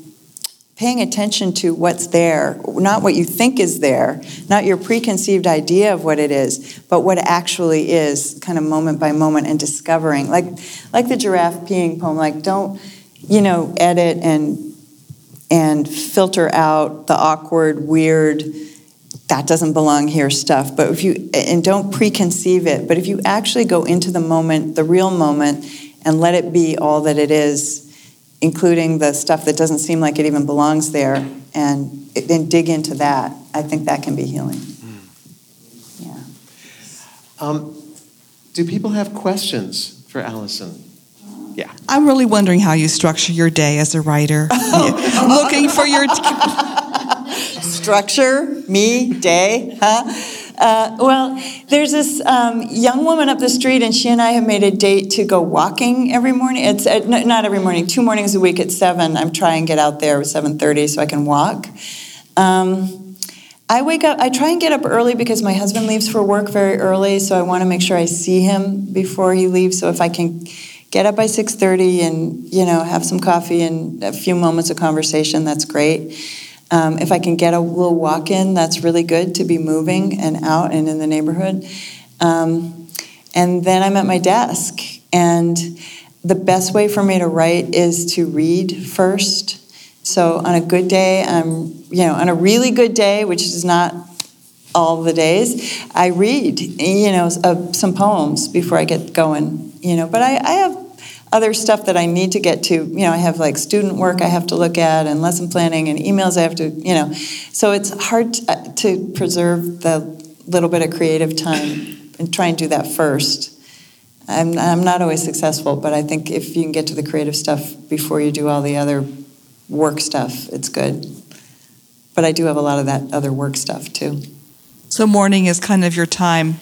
paying attention to what's there, not what you think is there, not your preconceived idea of what it is, but what actually is, kind of moment by moment, and discovering. Like, like the giraffe peeing poem. Like, don't, you know, edit and and filter out the awkward, weird, that doesn't belong here stuff. But if you and don't preconceive it, but if you actually go into the moment, the real moment, and let it be all that it is including the stuff that doesn't seem like it even belongs there, and, and dig into that. I think that can be healing. Yeah. Um, do people have questions for Allison? Yeah. I'm really wondering how you structure your day as a writer. Looking for your. Structure, me, day, huh? Uh, well, there's this um, young woman up the street, and she and I have made a date to go walking every morning. It's n- not every morning, two mornings a week at seven. I'm trying and get out there at seven thirty so I can walk. Um, I wake up. I try and get up early because my husband leaves for work very early, so I want to make sure I see him before he leaves. So if I can get up by six thirty and you know have some coffee and a few moments of conversation, that's great. Um, if I can get a little walk in, that's really good to be moving and out and in the neighborhood. Um, and then I'm at my desk. And the best way for me to write is to read first. So on a good day, I'm, you know, on a really good day, which is not all the days, I read, you know, uh, some poems before I get going, you know. But I, I have other stuff that I need to get to. You know, I have like student work I have to look at and lesson planning and emails I have to, you know. So it's hard to, uh, to preserve the little bit of creative time and try and do that first. I'm, I'm not always successful, but I think if you can get to the creative stuff before you do all the other work stuff, it's good. But I do have a lot of that other work stuff too. So morning is kind of your time.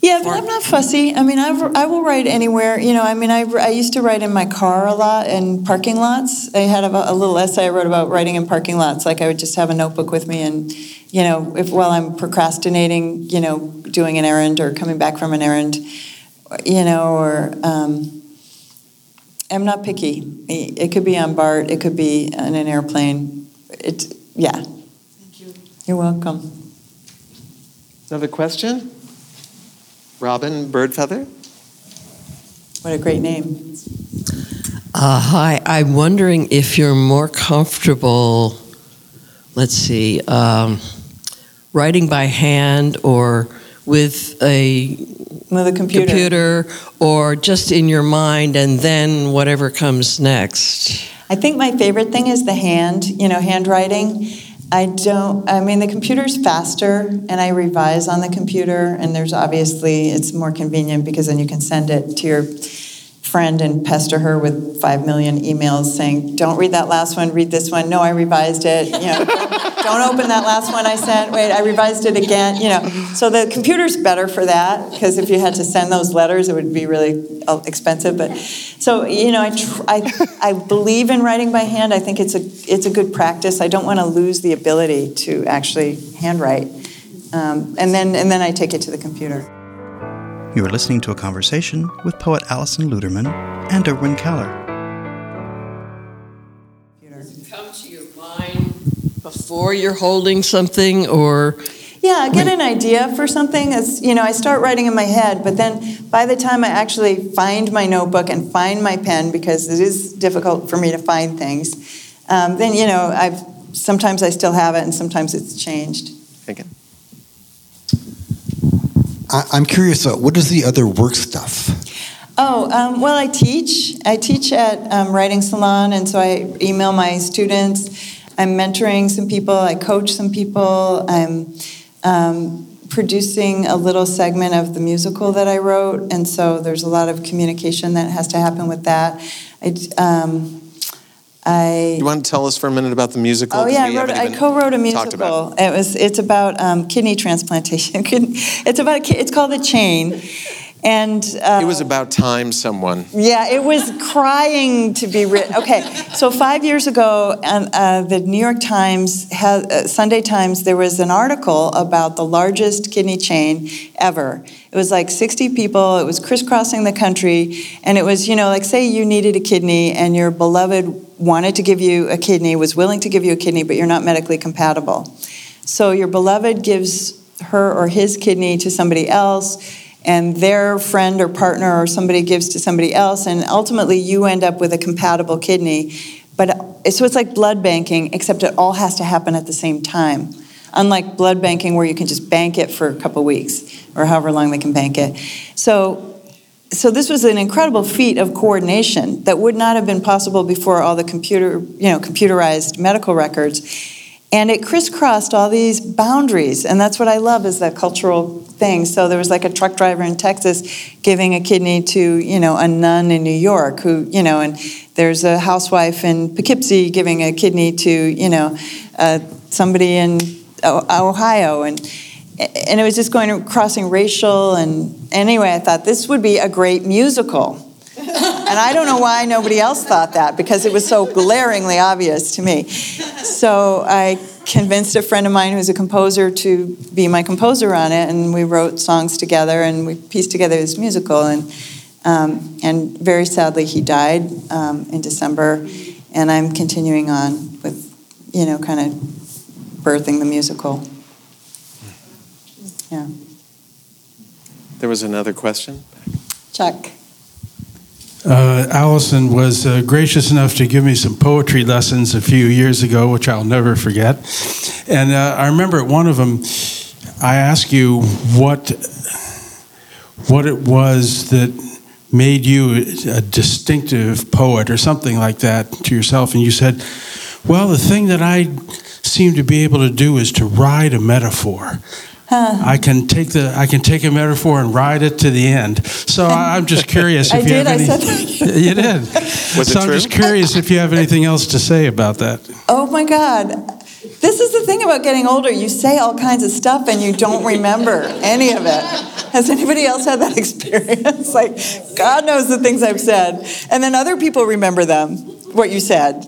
Yeah, but I'm not fussy. I mean, I've, I will write anywhere. You know, I mean, I, I used to write in my car a lot in parking lots. I had a, a little essay I wrote about writing in parking lots. Like I would just have a notebook with me, and you know, if while I'm procrastinating, you know, doing an errand or coming back from an errand, you know, or um, I'm not picky. It could be on BART. It could be on an airplane. It, yeah. Thank you. You're welcome. Another question? Robin Birdfeather? What a great name. Uh, hi, I'm wondering if you're more comfortable, let's see, um, writing by hand or with a With a computer. computer or just in your mind and then whatever comes next. I think my favorite thing is the hand, you know, handwriting. I don't, I mean, the computer's faster and I revise on the computer, and there's obviously, it's more convenient because then you can send it to your friend and pester her with five million emails saying, don't read that last one, read this one. No, I revised it. You know, don't, open that last one I sent. Wait, I revised it again. You know, so the computer's better for that because if you had to send those letters, it would be really uh, expensive. But so you know, I, tr- I I believe in writing by hand. I think it's a it's a good practice. I don't want to lose the ability to actually handwrite. Um, and then and then I take it to the computer. You are listening to a conversation with poet Allison Luterman and Irwin Keller. Before you're holding something or Yeah, I get an idea for something. It's, you know, I start writing in my head, but then by the time I actually find my notebook and find my pen, because it is difficult for me to find things, um, then, you know, I've, sometimes I still have it and sometimes it's changed. Again. I, I'm curious, uh, what is the other work stuff? Oh, um, well, I teach. I teach at um, Writing Salon, and so I email my students. I'm mentoring some people, I coach some people. I'm um, producing a little segment of the musical that I wrote, and so there's a lot of communication that has to happen with that. I, um, I You want to tell us for a minute about the musical? Oh yeah, I, wrote, I co-wrote a musical. It was it's about um, kidney transplantation. it's about it's called The Chain, and uh, It was about time someone. yeah, it was crying to be written. Okay, so five years ago, um, uh, the New York Times, had, uh, Sunday Times, there was an article about the largest kidney chain ever. It was like 60 people, it was crisscrossing the country, and it was, you know, like say you needed a kidney and your beloved wanted to give you a kidney, was willing to give you a kidney, but you're not medically compatible. So your beloved gives her or his kidney to somebody else and their friend or partner or somebody gives to somebody else, and ultimately you end up with a compatible kidney. But uh, so it's like blood banking, except it all has to happen at the same time. Unlike blood banking, where you can just bank it for a couple weeks or however long they can bank it. So, so this was an incredible feat of coordination that would not have been possible before all the computer, you know, computerized medical records. And it crisscrossed all these boundaries, and that's what I love is that cultural thing. So there was like a truck driver in Texas giving a kidney to you know a nun in New York, who you know, and there's a housewife in Poughkeepsie giving a kidney to you know uh, somebody in Ohio, and and it was just going crossing racial. And anyway, I thought this would be a great musical. And I don't know why nobody else thought that because it was so glaringly obvious to me. So I convinced a friend of mine who's a composer to be my composer on it, and we wrote songs together and we pieced together this musical. And, um, and very sadly, he died um, in December, and I'm continuing on with, you know, kind of birthing the musical. Yeah. There was another question. Chuck. Uh, Allison was uh, gracious enough to give me some poetry lessons a few years ago, which I'll never forget. And uh, I remember at one of them, I asked you what what it was that made you a distinctive poet or something like that to yourself, and you said, "Well, the thing that I seem to be able to do is to ride a metaphor." I can take the I can take a metaphor and ride it to the end. So I- I'm just curious if I you did, have I any. said that. you did. Was it so I'm true? just curious if you have anything else to say about that. Oh my God. This is the thing about getting older. You say all kinds of stuff and you don't remember any of it. Has anybody else had that experience? like, God knows the things I've said. And then other people remember them, what you said.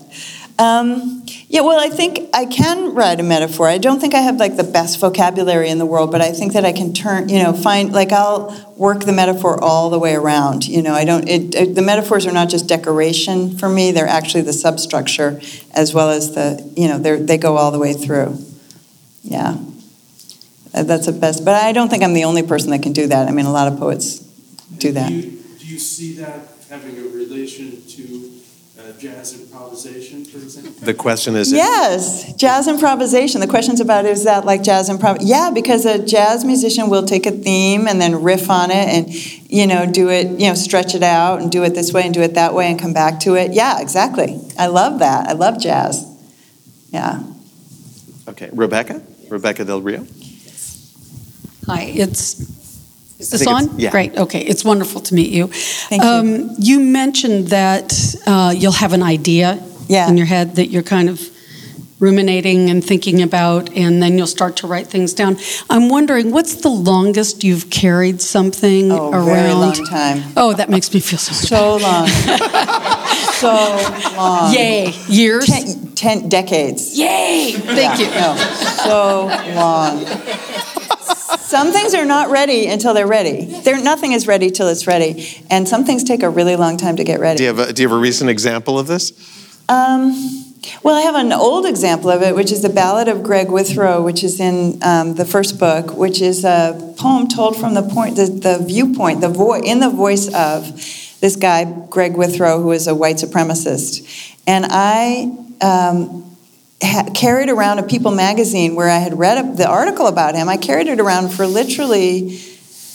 Um, yeah, well, I think I can write a metaphor. I don't think I have like the best vocabulary in the world, but I think that I can turn, you know, find like I'll work the metaphor all the way around. You know, I don't. It, it, the metaphors are not just decoration for me; they're actually the substructure as well as the, you know, they they go all the way through. Yeah, Uh, that's the best. But I don't think I'm the only person that can do that. I mean, a lot of poets do that. Do you, do you see that having a relation jazz improvisation, for example? The question is Yes, jazz improvisation. The question's about is that like jazz improv? Yeah, because a jazz musician will take a theme and then riff on it and you know do it, you know, stretch it out and do it this way and do it that way and come back to it. Yeah, exactly. I love that. I love jazz. Yeah. Okay, Rebecca? Rebecca Del Rio? Hi, it's, is this think on? yeah. Great, okay, it's wonderful to meet you. Thank you. Um, you mentioned that uh, you'll have an idea Yeah. in your head that you're kind of ruminating and thinking about, and then you'll start to write things down. I'm wondering, what's the longest you've carried something Oh, around? very long time. Oh, that makes me feel so much So long. so long. Yay, years? Ten, ten decades. Yay, thank you. No, so long. Some things are not ready until they're ready. There, nothing is ready till it's ready, and some things take a really long time to get ready. Do you have a, do you have a recent example of this? Um, well, I have an old example of it, which is the Ballad of Greg Withrow, which is in um, the first book, which is a poem told from the point, the, the viewpoint, the vo- in the voice of this guy, Greg Withrow, who is a white supremacist. And I um, ha- carried around a People magazine where I had read a, the article about him. I carried it around for literally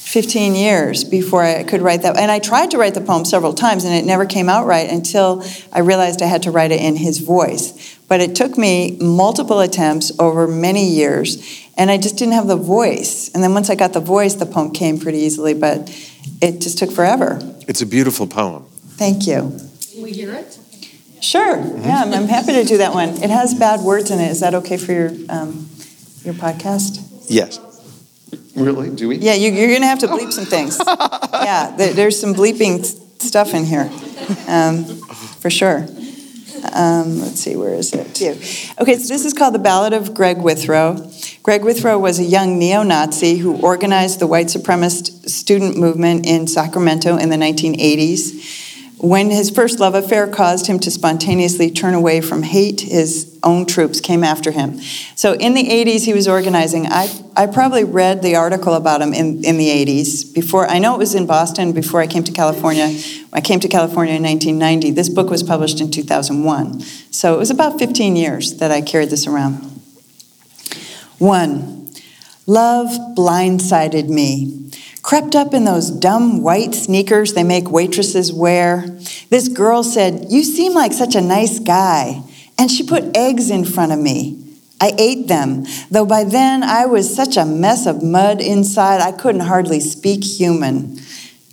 15 years before I could write that. And I tried to write the poem several times and it never came out right until I realized I had to write it in his voice. But it took me multiple attempts over many years and I just didn't have the voice. And then once I got the voice, the poem came pretty easily, but it just took forever. It's a beautiful poem. Thank you. Can we hear it? Sure. Yeah, I'm, I'm happy to do that one. It has bad words in it. Is that okay for your um, your podcast? Yes. Really? Do we? Yeah, you, you're going to have to bleep some things. yeah, there, there's some bleeping stuff in here, um, for sure. Um, let's see, where is it? You. Okay, so this is called The Ballad of Greg Withrow. Greg Withrow was a young neo Nazi who organized the white supremacist student movement in Sacramento in the 1980s. When his first love affair caused him to spontaneously turn away from hate, his own troops came after him. So in the 80s, he was organizing. I, I probably read the article about him in, in the 80s. Before I know it was in Boston before I came to California. I came to California in 1990. This book was published in 2001. So it was about 15 years that I carried this around. One, love blindsided me crept up in those dumb white sneakers they make waitresses wear. This girl said, You seem like such a nice guy. And she put eggs in front of me. I ate them, though by then I was such a mess of mud inside I couldn't hardly speak human.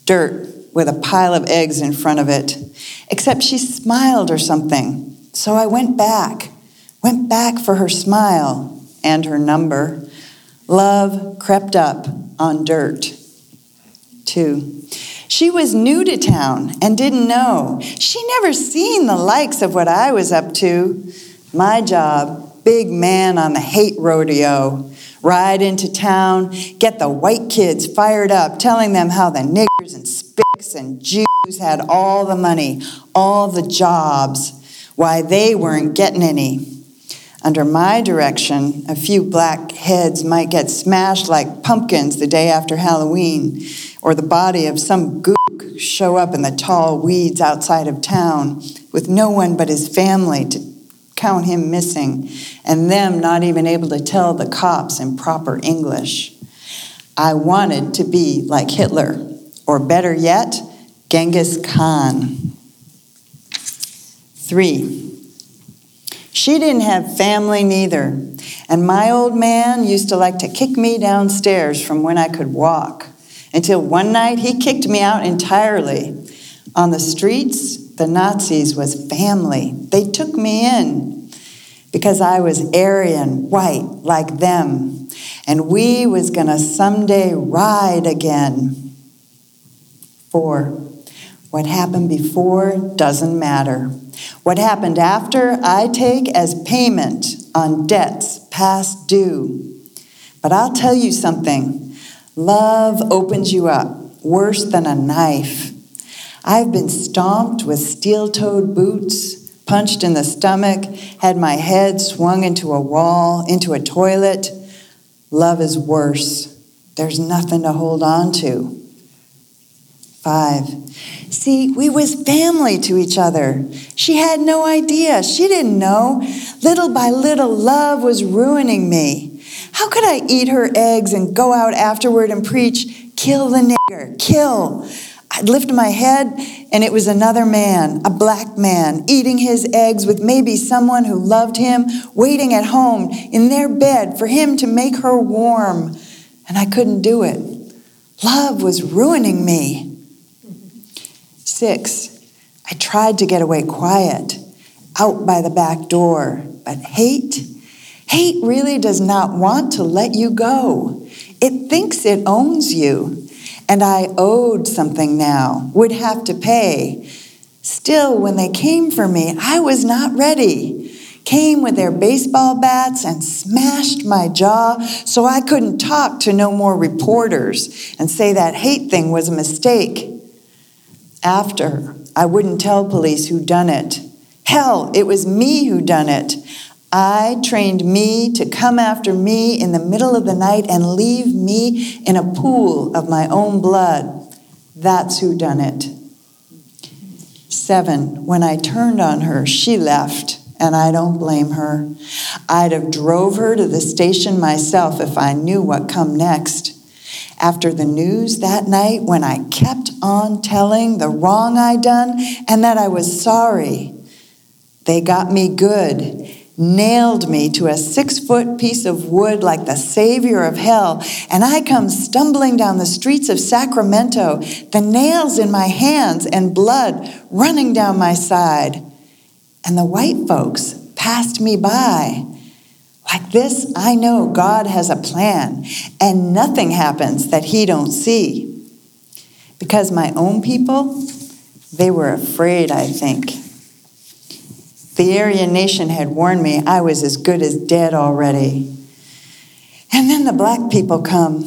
Dirt with a pile of eggs in front of it. Except she smiled or something. So I went back, went back for her smile and her number. Love crept up on dirt. Two. She was new to town and didn't know. She never seen the likes of what I was up to. My job, big man on the hate rodeo. Ride into town, get the white kids fired up, telling them how the niggers and spicks and Jews had all the money, all the jobs, why they weren't getting any. Under my direction, a few black heads might get smashed like pumpkins the day after Halloween, or the body of some gook show up in the tall weeds outside of town with no one but his family to count him missing, and them not even able to tell the cops in proper English. I wanted to be like Hitler, or better yet, Genghis Khan. Three, she didn't have family neither, and my old man used to like to kick me downstairs from when I could walk, until one night he kicked me out entirely. On the streets, the Nazis was family. They took me in because I was Aryan, white, like them, and we was gonna someday ride again. Four, what happened before doesn't matter. What happened after, I take as payment on debts past due. But I'll tell you something love opens you up worse than a knife. I've been stomped with steel toed boots, punched in the stomach, had my head swung into a wall, into a toilet. Love is worse. There's nothing to hold on to. Five. See, we was family to each other. She had no idea. She didn't know. Little by little, love was ruining me. How could I eat her eggs and go out afterward and preach, kill the nigger, kill? I'd lift my head and it was another man, a black man, eating his eggs with maybe someone who loved him, waiting at home in their bed for him to make her warm. And I couldn't do it. Love was ruining me. Six, I tried to get away quiet, out by the back door, but hate, hate really does not want to let you go. It thinks it owns you, and I owed something now, would have to pay. Still, when they came for me, I was not ready. Came with their baseball bats and smashed my jaw so I couldn't talk to no more reporters and say that hate thing was a mistake. After, I wouldn't tell police who done it. Hell, it was me who done it. I trained me to come after me in the middle of the night and leave me in a pool of my own blood. That's who done it. Seven, when I turned on her, she left, and I don't blame her. I'd have drove her to the station myself if I knew what come next. After the news that night, when I kept on telling the wrong I done and that I was sorry, they got me good, nailed me to a six foot piece of wood like the savior of hell, and I come stumbling down the streets of Sacramento, the nails in my hands and blood running down my side. And the white folks passed me by. Like this, I know God has a plan, and nothing happens that He don't see. Because my own people, they were afraid, I think. The Aryan nation had warned me I was as good as dead already. And then the black people come,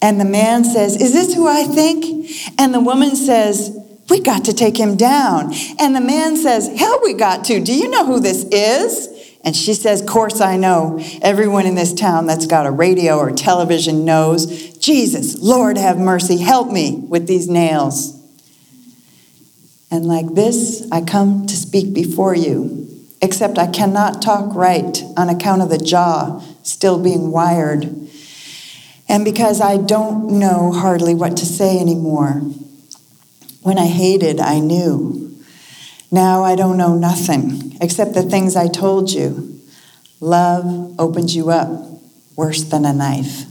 and the man says, Is this who I think? And the woman says, We got to take him down. And the man says, Hell, we got to. Do you know who this is? And she says, Course I know. Everyone in this town that's got a radio or television knows. Jesus, Lord have mercy, help me with these nails. And like this, I come to speak before you, except I cannot talk right on account of the jaw still being wired. And because I don't know hardly what to say anymore. When I hated, I knew. Now I don't know nothing except the things I told you. Love opens you up worse than a knife.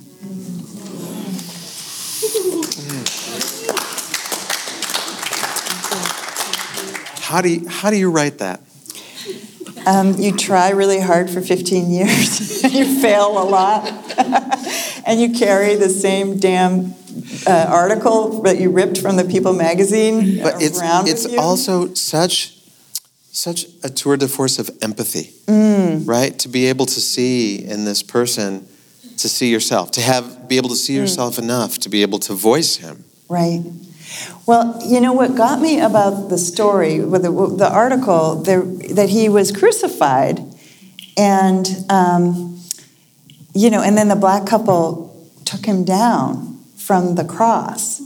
How do you, how do you write that? Um, you try really hard for 15 years, you fail a lot, and you carry the same damn uh, article that you ripped from the People magazine But it's around it's also such such a tour de force of empathy, Mm. right? To be able to see in this person, to see yourself, to have be able to Mm. see yourself enough to be able to voice him. Right. Well, you know what got me about the story, the, the article, there, that he was crucified, and um, you know, and then the black couple took him down from the cross,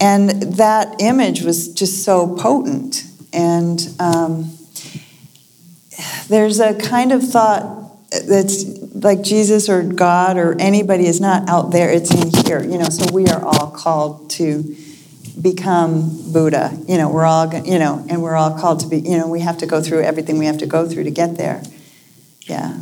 and that image was just so potent. And um, there's a kind of thought that's like Jesus or God or anybody is not out there; it's in here. You know, so we are all called to become Buddha. You know, we're all, you know, and we're all called to be, you know, we have to go through everything we have to go through to get there. Yeah.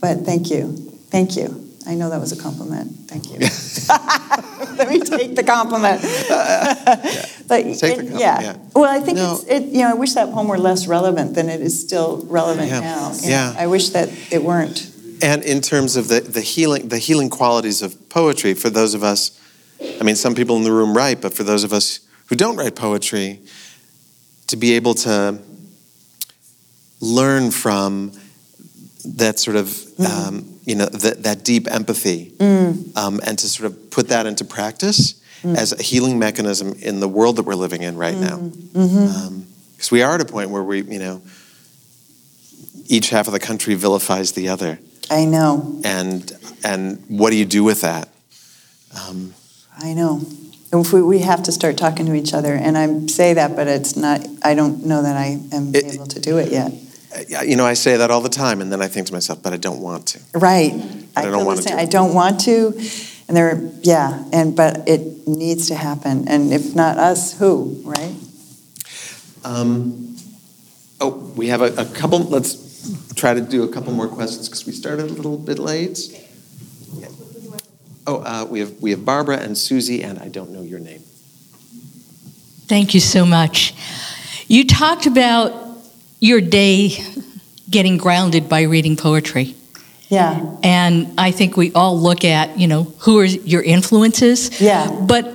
But thank you. Thank you. I know that was a compliment. Thank you. Let me take the compliment. but Take the compliment, yeah. yeah. Well, I think No. it's, it, you know, I wish that poem were less relevant than it is still relevant Yeah. now. You know, Yeah. I wish that it weren't. And in terms of the, the healing the healing qualities of poetry, for those of us, I mean, some people in the room write, but for those of us who don't write poetry, to be able to learn from that sort of um, you know that, that deep empathy um, and to sort of put that into practice as a healing mechanism in the world that we're living in right now. Because we are at a point where we you know each half of the country vilifies the other. I know. and and what do you do with that? Um, I know. If we, we have to start talking to each other, and I say that, but it's not. I don't know that I am It- able to do it yet. you know i say that all the time and then i think to myself but i don't want to Right. I don't wanna do. I don't want to, and there. Yeah, and but it needs to happen, and if not us, who? Right. um, oh we have a, a couple let's try to do a couple more questions because we started a little bit late. Oh uh, we have we have barbara and susie and i don't know your name Thank you so much. You talked about your day getting grounded by reading poetry. Yeah. And I think we all look at, you know, who are your influences. Yeah. But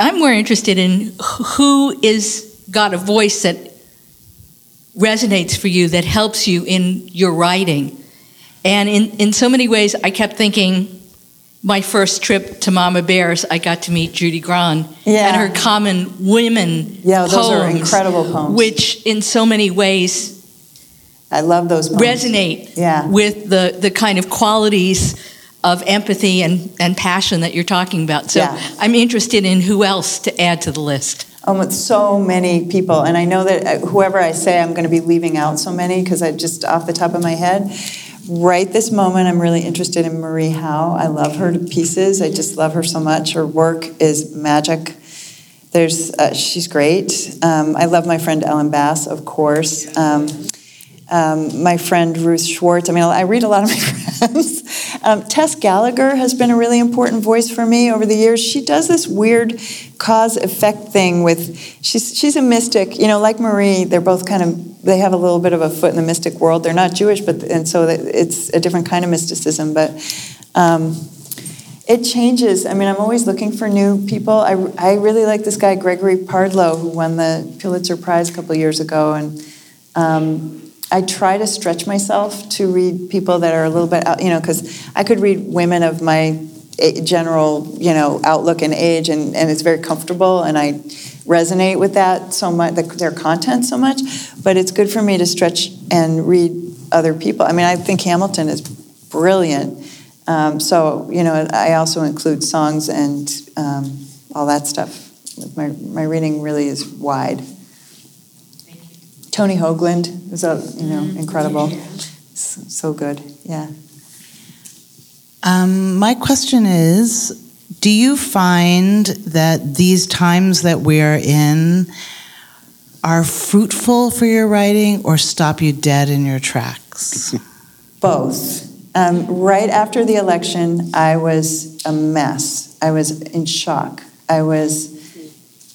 I'm more interested in who is got a voice that resonates for you, that helps you in your writing. And in, in so many ways, I kept thinking, my first trip to Mama Bear's, I got to meet Judy Grahn Yeah. and her common women Yeah, those are poems, incredible poems. which in so many ways I love those poems. resonate Yeah. with the, the kind of qualities of empathy and, and passion that you're talking about. So Yeah. I'm interested in who else to add to the list. Um, with so many people, and I know that uh, whoever I say, I'm going to be leaving out so many because I just off the top of my head. Right this moment, I'm really interested in Marie Howe. I love her to pieces. I just love her so much. Her work is magic. There's, uh, she's great. Um, I love my friend Ellen Bass, of course. Um, um, my friend Ruth Schwartz. I mean, I read a lot of my friends. Um, Tess Gallagher has been a really important voice for me over the years. She does this weird cause effect thing with. She's she's a mystic. You know, like Marie, they're both kind of. They have a little bit of a foot in the mystic world. They're not Jewish, but and so it's a different kind of mysticism. But. Um, it changes. I mean, I'm always looking for new people. I, I really like this guy, Gregory Pardlo, who won the Pulitzer Prize a couple years ago. And um, I try to stretch myself to read people that are a little bit, out, you know, because I could read women of my general, you know, outlook and age, and, and it's very comfortable, and I resonate with that so much, the, their content so much. But it's good for me to stretch and read other people. I mean, I think Hamilton is brilliant. Um, so, you know, I also include songs and um, all that stuff. My, my reading really is wide. Tony Hoagland is a, you know, incredible. So, so good, yeah. Um, my question is Do you find that these times that we're in are fruitful for your writing or stop you dead in your tracks? Both. Um, right after the election, I was a mess. I was in shock. I was,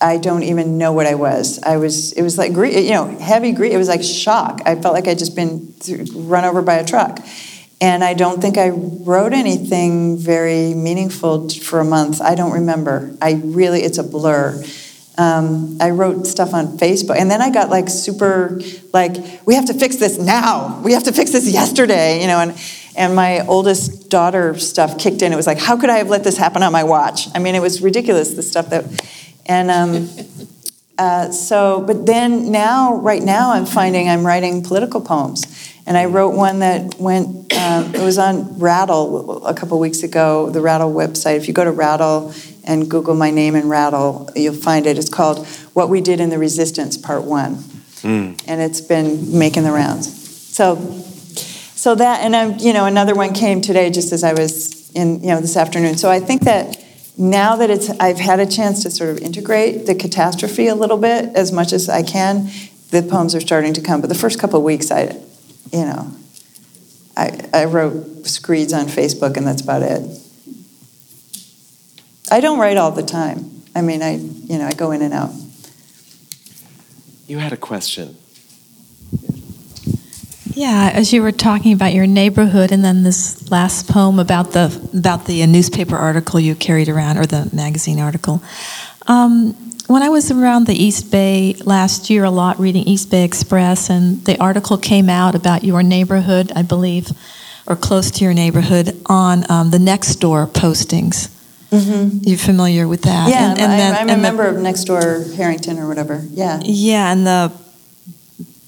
I don't even know what I was. I was, it was like, grie- you know, heavy grief. It was like shock. I felt like I'd just been run over by a truck. And I don't think I wrote anything very meaningful for a month. I don't remember. I really, it's a blur. Um, I wrote stuff on Facebook, and then I got like super, like, we have to fix this now. We have to fix this yesterday, you know. And and my oldest daughter stuff kicked in. It was like, how could I have let this happen on my watch? I mean, it was ridiculous. The stuff that, and um, uh, so, but then now, right now, I'm finding I'm writing political poems. And I wrote one that went, um, it was on Rattle a couple weeks ago, the Rattle website. If you go to Rattle and Google my name and Rattle, you'll find it. It's called What We Did in the Resistance, Part One. And it's been making the rounds. So, so that, and I'm, you know, another one came today just as I was in, you know, this afternoon. So I think that now that it's, I've had a chance to sort of integrate the catastrophe a little bit as much as I can, the poems are starting to come. But the first couple of weeks, I, you know, I, I wrote screeds on Facebook and that's about it. I don't write all the time. I mean, I, you know, I go in and out. You had a question. Yeah, as you were talking about your neighborhood, and then this last poem about the about the newspaper article you carried around, or the magazine article. Um, when I was around the East Bay last year, a lot reading East Bay Express, and the article came out about your neighborhood, I believe, or close to your neighborhood, on um, the next door postings. Mm-hmm. You familiar with that? Yeah, And- and I, then- I'm a and the- of Next Door Harrington or whatever. Yeah. Yeah, and the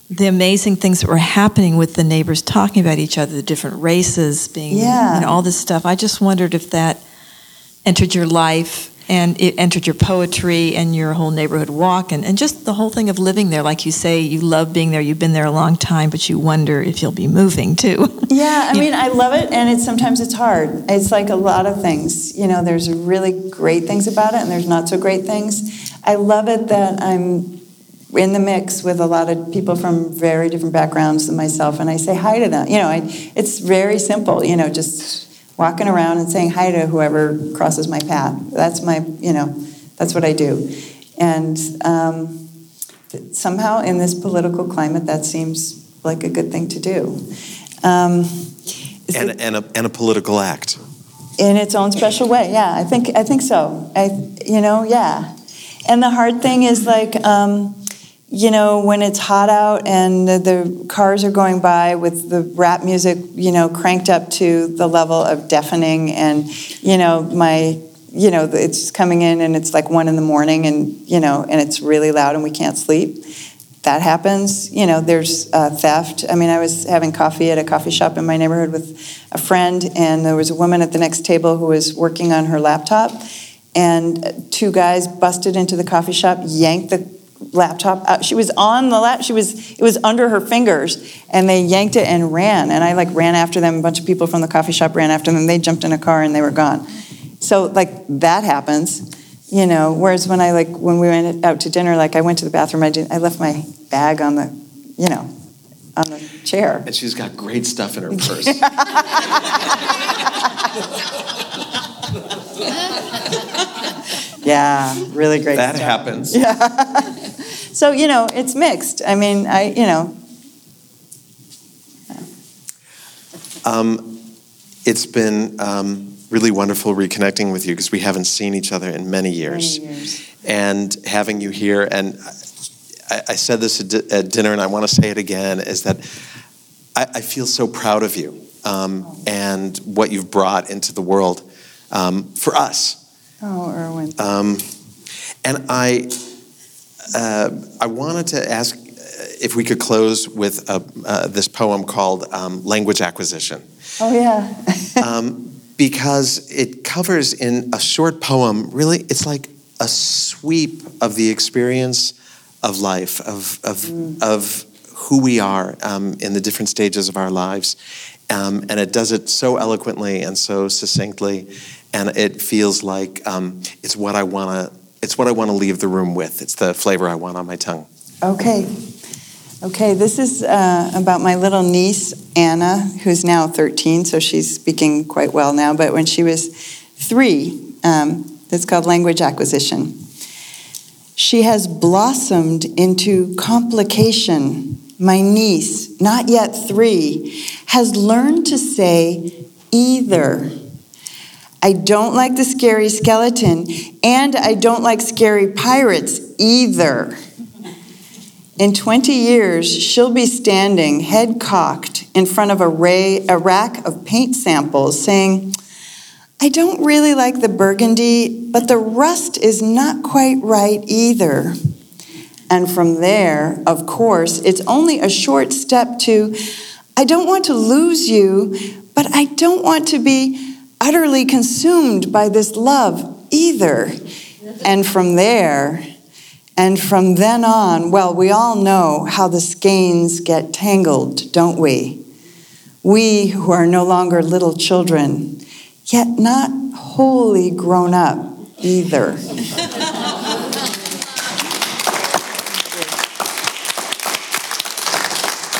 the amazing things that were happening with the neighbors talking about each other, the different races being, Yeah. you know, all this stuff. I just wondered if that entered your life and it entered your poetry and your whole neighborhood walk and, and just the whole thing of living there. Like you say, you love being there, you've been there a long time, but you wonder if you'll be moving too. Yeah, I mean, I love it, and it's sometimes it's hard. It's like a lot of things. You know, there's really great things about it, and there's not so great things. I love it that I'm in the mix with a lot of people from very different backgrounds than myself, and I say hi to them. You know, I, it's very simple. You know, just walking around and saying hi to whoever crosses my path. That's my, you know, that's what I do, and. Um, somehow in this political climate that seems like a good thing to do um, And, it- and, a, and a political act. in its own special way yeah i think i think so i you know yeah and the hard thing is like um, you know when it's hot out and the, cars are going by with the rap music you know cranked up to the level of deafening and you know my you know it's coming in and it's like one in the morning and you know and it's really loud and we can't sleep that happens. You know, there's uh, theft. I mean, I was having coffee at a coffee shop in my neighborhood with a friend, and there was a woman at the next table who was working on her laptop, and two guys busted into the coffee shop, yanked the laptop out. She was on the lap. She was. It was under her fingers, and they yanked it and ran. And I like ran after them. A bunch of people from the coffee shop ran after them. They jumped in a car and they were gone. So like that happens, you know. Whereas when I like when we went out to dinner, like I went to the bathroom. I did. I left my bag on the, you know, on the chair. And she's got great stuff in her purse. Yeah, really great. that stuff. happens. Yeah. so you know, it's mixed. I mean, I you know, Um, it's been um, really wonderful reconnecting with you because we haven't seen each other in many years. many years. And having you here, and I, I said this at, di- at dinner, and I want to say it again, is that I, I feel so proud of you um, and what you've brought into the world um, for us. Oh, Irwin. Um, and I, uh, I wanted to ask uh, if we could close with uh uh, this poem called um, Language Acquisition. Oh yeah. um, because it covers in a short poem, really, it's like a sweep of the experience of life, of, of, of who we are um, in the different stages of our lives. Um, and it does it so eloquently and so succinctly, and it feels like um, it's what I want to. It's what I want to leave the room with. It's the flavor I want on my tongue. Okay. Okay, this is uh, about my little niece, Anna, who's now 13, so she's speaking quite well now. But when she was three, um, it's called language acquisition. She has blossomed into complication. My niece, not yet three, has learned to say either. I don't like the scary skeleton, and I don't like scary pirates either. In 20 years, she'll be standing, head cocked, in front of a, ray, a rack of paint samples, saying, I don't really like the burgundy, but the rust is not quite right either. And from there, of course, it's only a short step to, I don't want to lose you, but I don't want to be utterly consumed by this love either. And from there, and from then on, well, we all know how the skeins get tangled, don't we? We who are no longer little children, yet not wholly grown up either.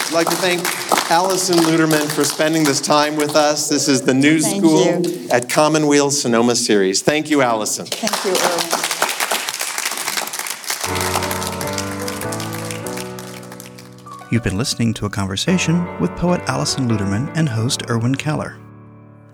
I'd like to thank Allison Luterman for spending this time with us. This is the New Thank School you. at Commonweal Sonoma series. Thank you, Allison. Thank you, Irwin. You've been listening to a conversation with poet Allison Luterman and host Irwin Keller.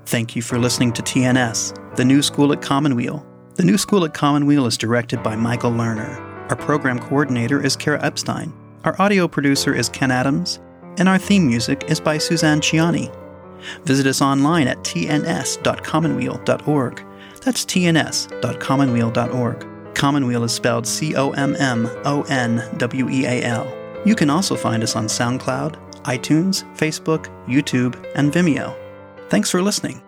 Thank you for listening to TNS, the New School at Commonweal. The New School at Commonweal is directed by Michael Lerner. Our program coordinator is Kara Epstein. Our audio producer is Ken Adams. And our theme music is by Suzanne Ciani. Visit us online at tns.commonweal.org. That's tns.commonweal.org. Commonweal is spelled C O M M O N W E A L. You can also find us on SoundCloud, iTunes, Facebook, YouTube, and Vimeo. Thanks for listening.